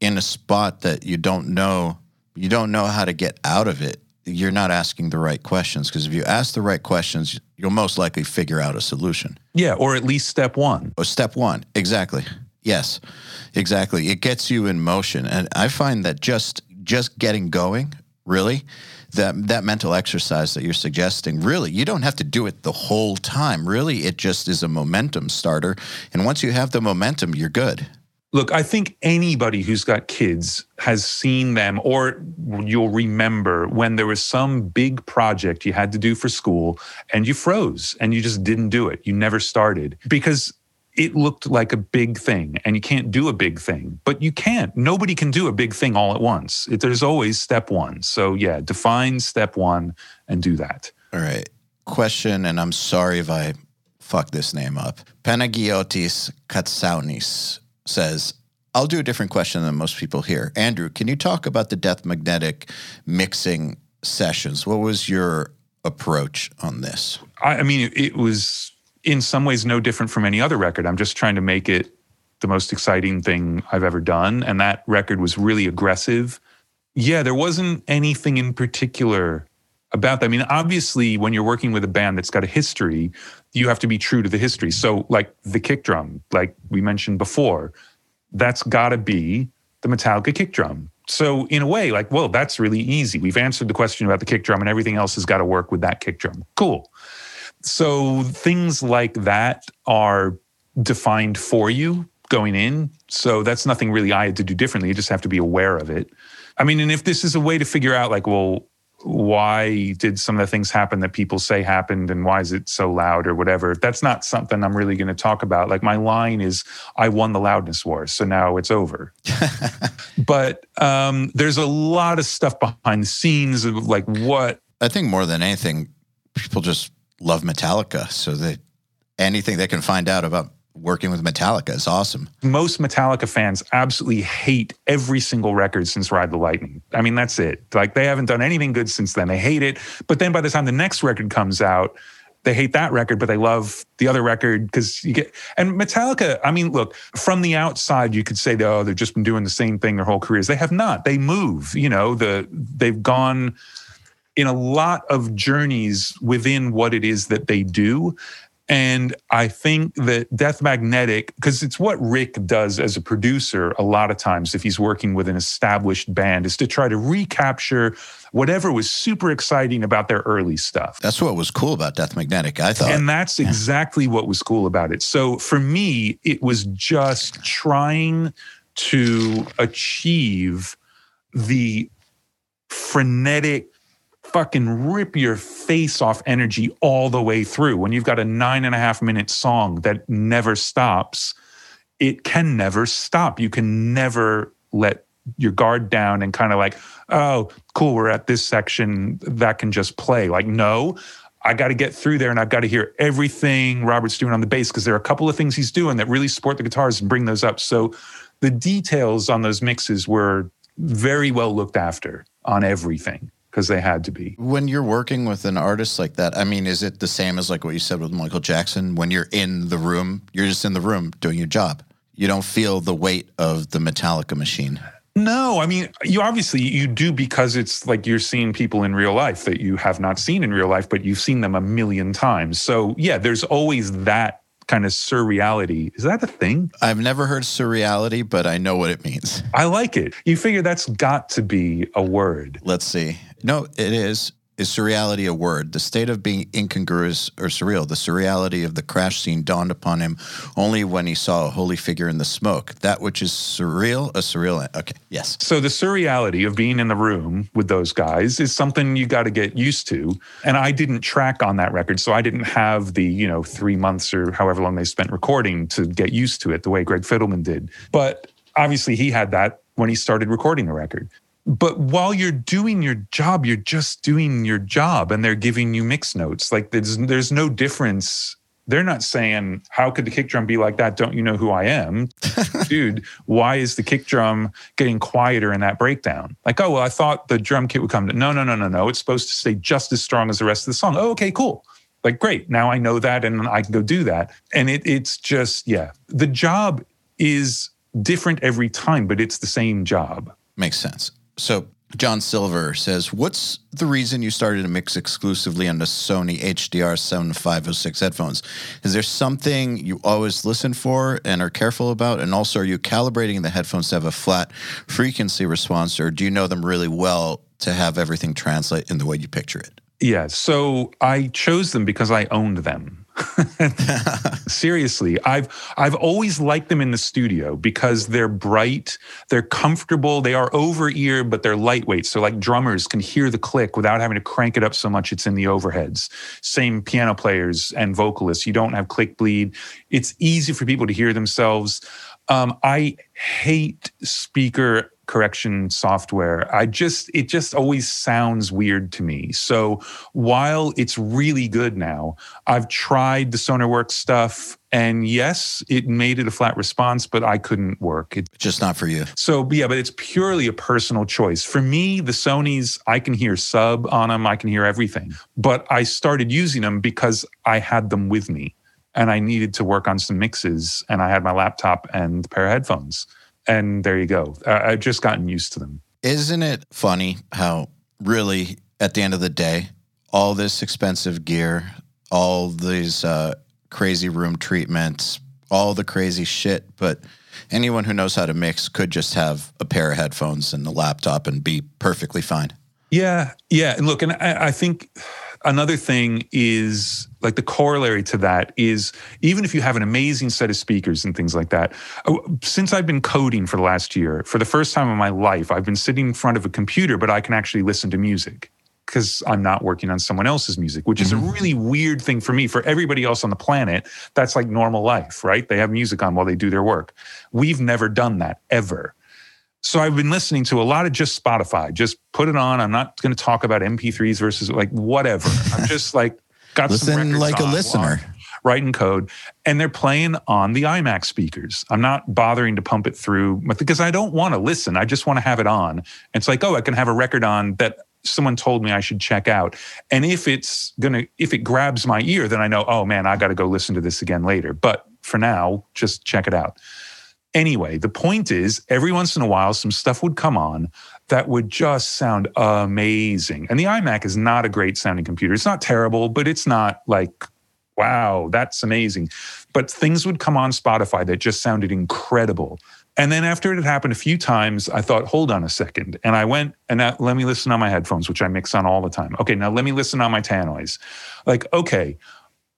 in a spot that you don't know you don't know how to get out of it, you're not asking the right questions. Because if you ask the right questions, you'll most likely figure out a solution. Yeah, or at least step one. Or step one, exactly. Yes, exactly. It gets you in motion, and I find that just just getting going, really, that that mental exercise that you're suggesting, really, you don't have to do it the whole time. Really, it just is a momentum starter, and once you have the momentum, you're good. Look, I think anybody who's got kids has seen them, or you'll remember when there was some big project you had to do for school and you froze and you just didn't do it. You never started because it looked like a big thing and you can't do a big thing, but you can't. Nobody can do a big thing all at once. It, there's always step one. So, yeah, define step one and do that. All right. Question, and I'm sorry if I fuck this name up. Panagiotis Katsaunis says, I'll do a different question than most people here. Andrew, can you talk about the Death Magnetic mixing sessions? What was your approach on this? I, I mean, it was in some ways no different from any other record. I'm just trying to make it the most exciting thing I've ever done. And that record was really aggressive. Yeah, there wasn't anything in particular about that. I mean, obviously, when you're working with a band that's got a history, you have to be true to the history. So, like the kick drum, like we mentioned before, that's got to be the Metallica kick drum. So, in a way, like, well, that's really easy. We've answered the question about the kick drum, and everything else has got to work with that kick drum. Cool. So, things like that are defined for you going in. So, that's nothing really I had to do differently. You just have to be aware of it. I mean, and if this is a way to figure out, like, well, why did some of the things happen that people say happened and why is it so loud or whatever that's not something i'm really going to talk about like my line is i won the loudness war so now it's over but um, there's a lot of stuff behind the scenes of like what i think more than anything people just love metallica so that anything they can find out about working with Metallica is awesome. Most Metallica fans absolutely hate every single record since Ride the Lightning. I mean, that's it. Like they haven't done anything good since then. They hate it. But then by the time the next record comes out, they hate that record, but they love the other record because you get and Metallica. I mean, look from the outside, you could say, "Oh, they've just been doing the same thing their whole careers." They have not. They move. You know, the they've gone in a lot of journeys within what it is that they do. And I think that Death Magnetic, because it's what Rick does as a producer a lot of times if he's working with an established band, is to try to recapture whatever was super exciting about their early stuff. That's what was cool about Death Magnetic, I thought. And that's yeah. exactly what was cool about it. So for me, it was just trying to achieve the frenetic fucking rip your face off energy all the way through. When you've got a nine and a half minute song that never stops, it can never stop. You can never let your guard down and kind of like, oh, cool, we're at this section that can just play. Like, no, I got to get through there and I've got to hear everything Robert's doing on the bass because there are a couple of things he's doing that really support the guitars and bring those up. So the details on those mixes were very well looked after on everything because they had to be. When you're working with an artist like that, I mean, is it the same as like what you said with Michael Jackson? When you're in the room, you're just in the room doing your job. You don't feel the weight of the Metallica machine. No, I mean, you obviously you do because it's like you're seeing people in real life that you have not seen in real life, but you've seen them a million times. So yeah, there's always that kind of surreality. Is that a thing? I've never heard surreality, but I know what it means. I like it. You figure that's got to be a word. Let's see. No, it is. Is surreality a word? The state of being incongruous or surreal. The surreality of the crash scene dawned upon him only when he saw a holy figure in the smoke. That which is surreal, a surreal. Okay, yes. So the surreality of being in the room with those guys is something you got to get used to. And I didn't track on that record, so I didn't have the you know three months or however long they spent recording to get used to it the way Greg Fidelman did. But obviously he had that when he started recording the record. But while you're doing your job, you're just doing your job and they're giving you mix notes. Like there's there's no difference. They're not saying, How could the kick drum be like that? Don't you know who I am? Dude, why is the kick drum getting quieter in that breakdown? Like, oh, well, I thought the drum kit would come. To, no, no, no, no, no. It's supposed to stay just as strong as the rest of the song. Oh, okay, cool. Like, great. Now I know that and I can go do that. And it, it's just, yeah, the job is different every time, but it's the same job. Makes sense. So John Silver says, What's the reason you started to mix exclusively on the Sony MDR 7506 headphones? Is there something you always listen for and are careful about? And also, are you calibrating the headphones to have a flat frequency response, or do you know them really well to have everything translate in the way you picture it? Yeah. So I chose them because I owned them. Seriously, I've I've always liked them in the studio because they're bright, they're comfortable, they are over ear, but they're lightweight. So like drummers can hear the click without having to crank it up so much it's in the overheads. Same piano players and vocalists, you don't have click bleed. It's easy for people to hear themselves. Um, I hate speaker correction software i just it just always sounds weird to me. So while it's really good now i've tried the sonarworks stuff and yes it made it a flat response but i couldn't work. It just not for you. So yeah but it's purely a personal choice. For me the sonys i can hear sub on them i can hear everything but i started using them because i had them with me and i needed to work on some mixes and i had my laptop and a pair of headphones and there you go. I've just gotten used to them. Isn't it funny how really at the end of the day, all this expensive gear, all these uh, crazy room treatments, all the crazy shit, but anyone who knows how to mix could just have a pair of headphones and a laptop and be perfectly fine. Yeah, yeah. And look, and I, I think another thing is like the corollary to that is even if you have an amazing set of speakers and things like that uh, since i've been coding for the last year for the first time in my life i've been sitting in front of a computer but i can actually listen to music because i'm not working on someone else's music which is a mm-hmm. really weird thing for me for everybody else on the planet that's like normal life right they have music on while they do their work we've never done that ever so I've been listening to a lot of just Spotify. Just put it on. I'm not going to talk about MP3s versus like whatever. I'm just like got Listen some like on, a listener. Writing code, and they're playing on the iMac speakers. I'm not bothering to pump it through because I don't want to listen. I just want to have it on. And it's like, oh, I can have a record on that someone told me I should check out. And if it's gonna, if it grabs my ear, then I know, oh man, I got to go listen to this again later. But for now, just check it out. Anyway, the point is, every once in a while, some stuff would come on that would just sound amazing. And the iMac is not a great sounding computer. It's not terrible, but it's not like, wow, that's amazing. But things would come on Spotify that just sounded incredible. And then after it had happened a few times, I thought, hold on a second. And I went and let me listen on my headphones, which I mix on all the time. Okay, now let me listen on my tannoys. Like, okay,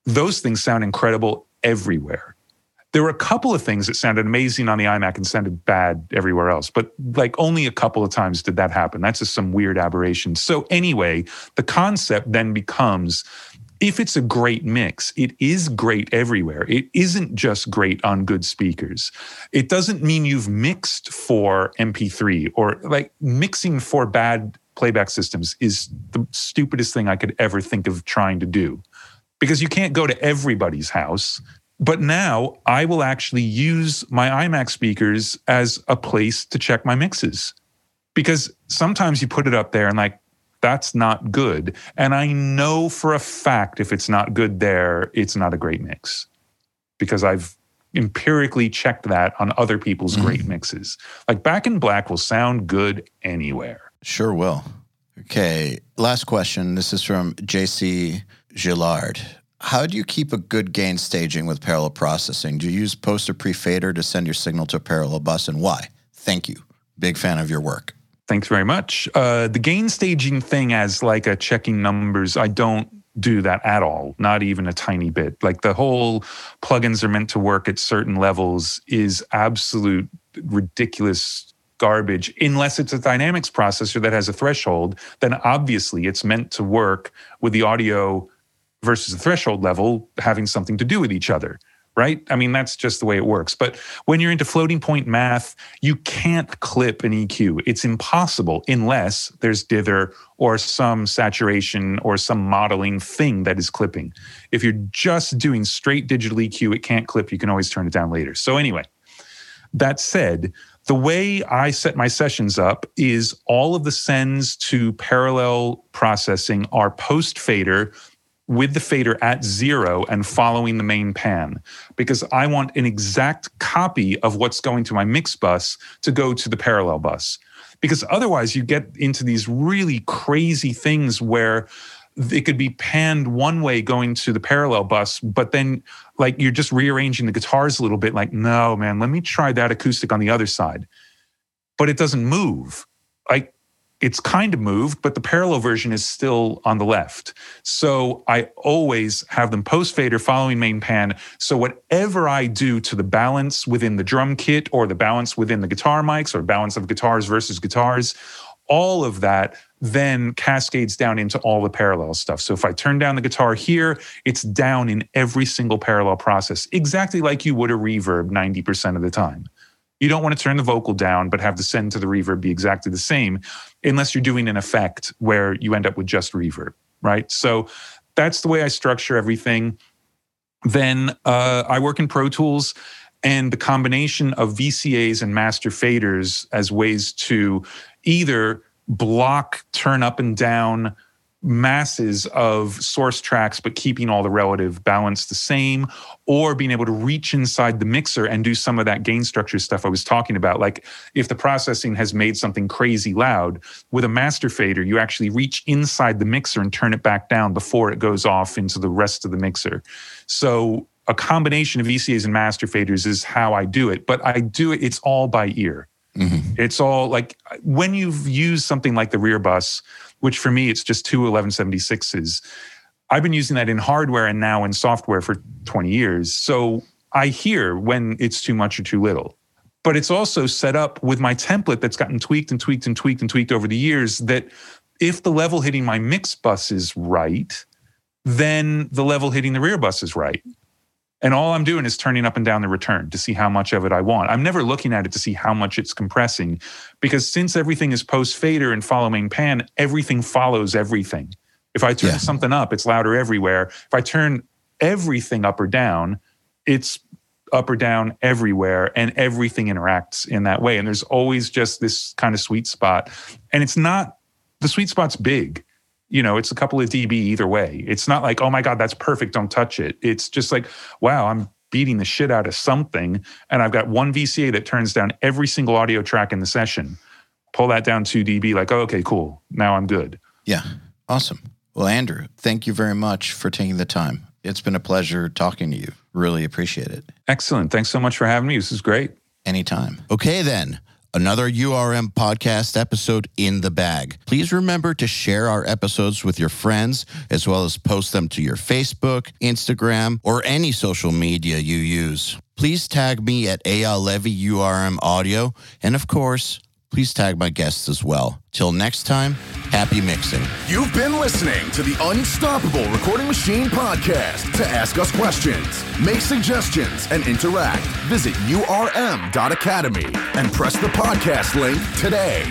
those things sound incredible everywhere there were a couple of things that sounded amazing on the iMac and sounded bad everywhere else, but like only a couple of times did that happen. That's just some weird aberration. So, anyway, the concept then becomes if it's a great mix, it is great everywhere. It isn't just great on good speakers. It doesn't mean you've mixed for MP3 or like mixing for bad playback systems is the stupidest thing I could ever think of trying to do because you can't go to everybody's house but now I will actually use my iMac speakers as a place to check my mixes because sometimes you put it up there and like, that's not good. And I know for a fact if it's not good there, it's not a great mix because I've empirically checked that on other people's mm-hmm. great mixes. Like Back in Black will sound good anywhere. Sure will. Okay. Last question. This is from JC Gillard. How do you keep a good gain staging with parallel processing? Do you use post or pre fader to send your signal to a parallel bus and why? Thank you. Big fan of your work. Thanks very much. Uh, the gain staging thing as like a checking numbers, I don't do that at all, not even a tiny bit. Like the whole plugins are meant to work at certain levels is absolute ridiculous garbage unless it's a dynamics processor that has a threshold then obviously it's meant to work with the audio versus the threshold level having something to do with each other right? I mean, that's just the way it works. But when you're into floating point math, you can't clip an EQ. It's impossible unless there's dither or some saturation or some modeling thing that is clipping. If you're just doing straight digital EQ, it can't clip. You can always turn it down later. So, anyway, that said, the way I set my sessions up is all of the sends to parallel processing are post fader with the fader at zero and following the main pan because I want an exact copy of what's going to my mix bus to go to the parallel bus. Because otherwise, you get into these really crazy things where it could be panned one way going to the parallel bus, but then like you're just rearranging the guitars a little bit, like, no, man, let me try that acoustic on the other side. But it doesn't move. Like it's kind of moved, but the parallel version is still on the left. So I always have them post fader following main pan. So whatever I do to the balance within the drum kit or the balance within the guitar mics or balance of guitars versus guitars, all of that then cascades down into all the parallel stuff. So if I turn down the guitar here, it's down in every single parallel process, exactly like you would a reverb 90% of the time. You don't want to turn the vocal down, but have the send to the reverb be exactly the same, unless you're doing an effect where you end up with just reverb, right? So that's the way I structure everything. Then uh, I work in Pro Tools, and the combination of VCAs and master faders as ways to either block, turn up and down, masses of source tracks, but keeping all the relative balance the same, or being able to reach inside the mixer and do some of that gain structure stuff I was talking about. Like if the processing has made something crazy loud, with a master fader, you actually reach inside the mixer and turn it back down before it goes off into the rest of the mixer. So a combination of VCAs and master faders is how I do it, but I do it, it's all by ear. Mm-hmm. It's all like when you've used something like the rear bus, which for me, it's just two 1176s. I've been using that in hardware and now in software for 20 years. So I hear when it's too much or too little. But it's also set up with my template that's gotten tweaked and tweaked and tweaked and tweaked over the years that if the level hitting my mix bus is right, then the level hitting the rear bus is right. And all I'm doing is turning up and down the return to see how much of it I want. I'm never looking at it to see how much it's compressing because since everything is post fader and follow main pan, everything follows everything. If I turn yeah. something up, it's louder everywhere. If I turn everything up or down, it's up or down everywhere and everything interacts in that way. And there's always just this kind of sweet spot. And it's not, the sweet spot's big you know, it's a couple of dB either way. It's not like, oh my God, that's perfect, don't touch it. It's just like, wow, I'm beating the shit out of something. And I've got one VCA that turns down every single audio track in the session. Pull that down 2 dB, like, oh, okay, cool. Now I'm good. Yeah. Awesome. Well, Andrew, thank you very much for taking the time. It's been a pleasure talking to you. Really appreciate it. Excellent. Thanks so much for having me. This is great. Anytime. Okay, then another URM podcast episode in the bag. Please remember to share our episodes with your friends as well as post them to your Facebook, Instagram, or any social media you use. Please tag me at Eyal Levi URM Audio, and of course, please tag my guests as well. Till next time, happy mixing. You've been listening to the Unstoppable Recording Machine podcast. To ask us questions, make suggestions, and interact, visit urm.academy and press the podcast link today.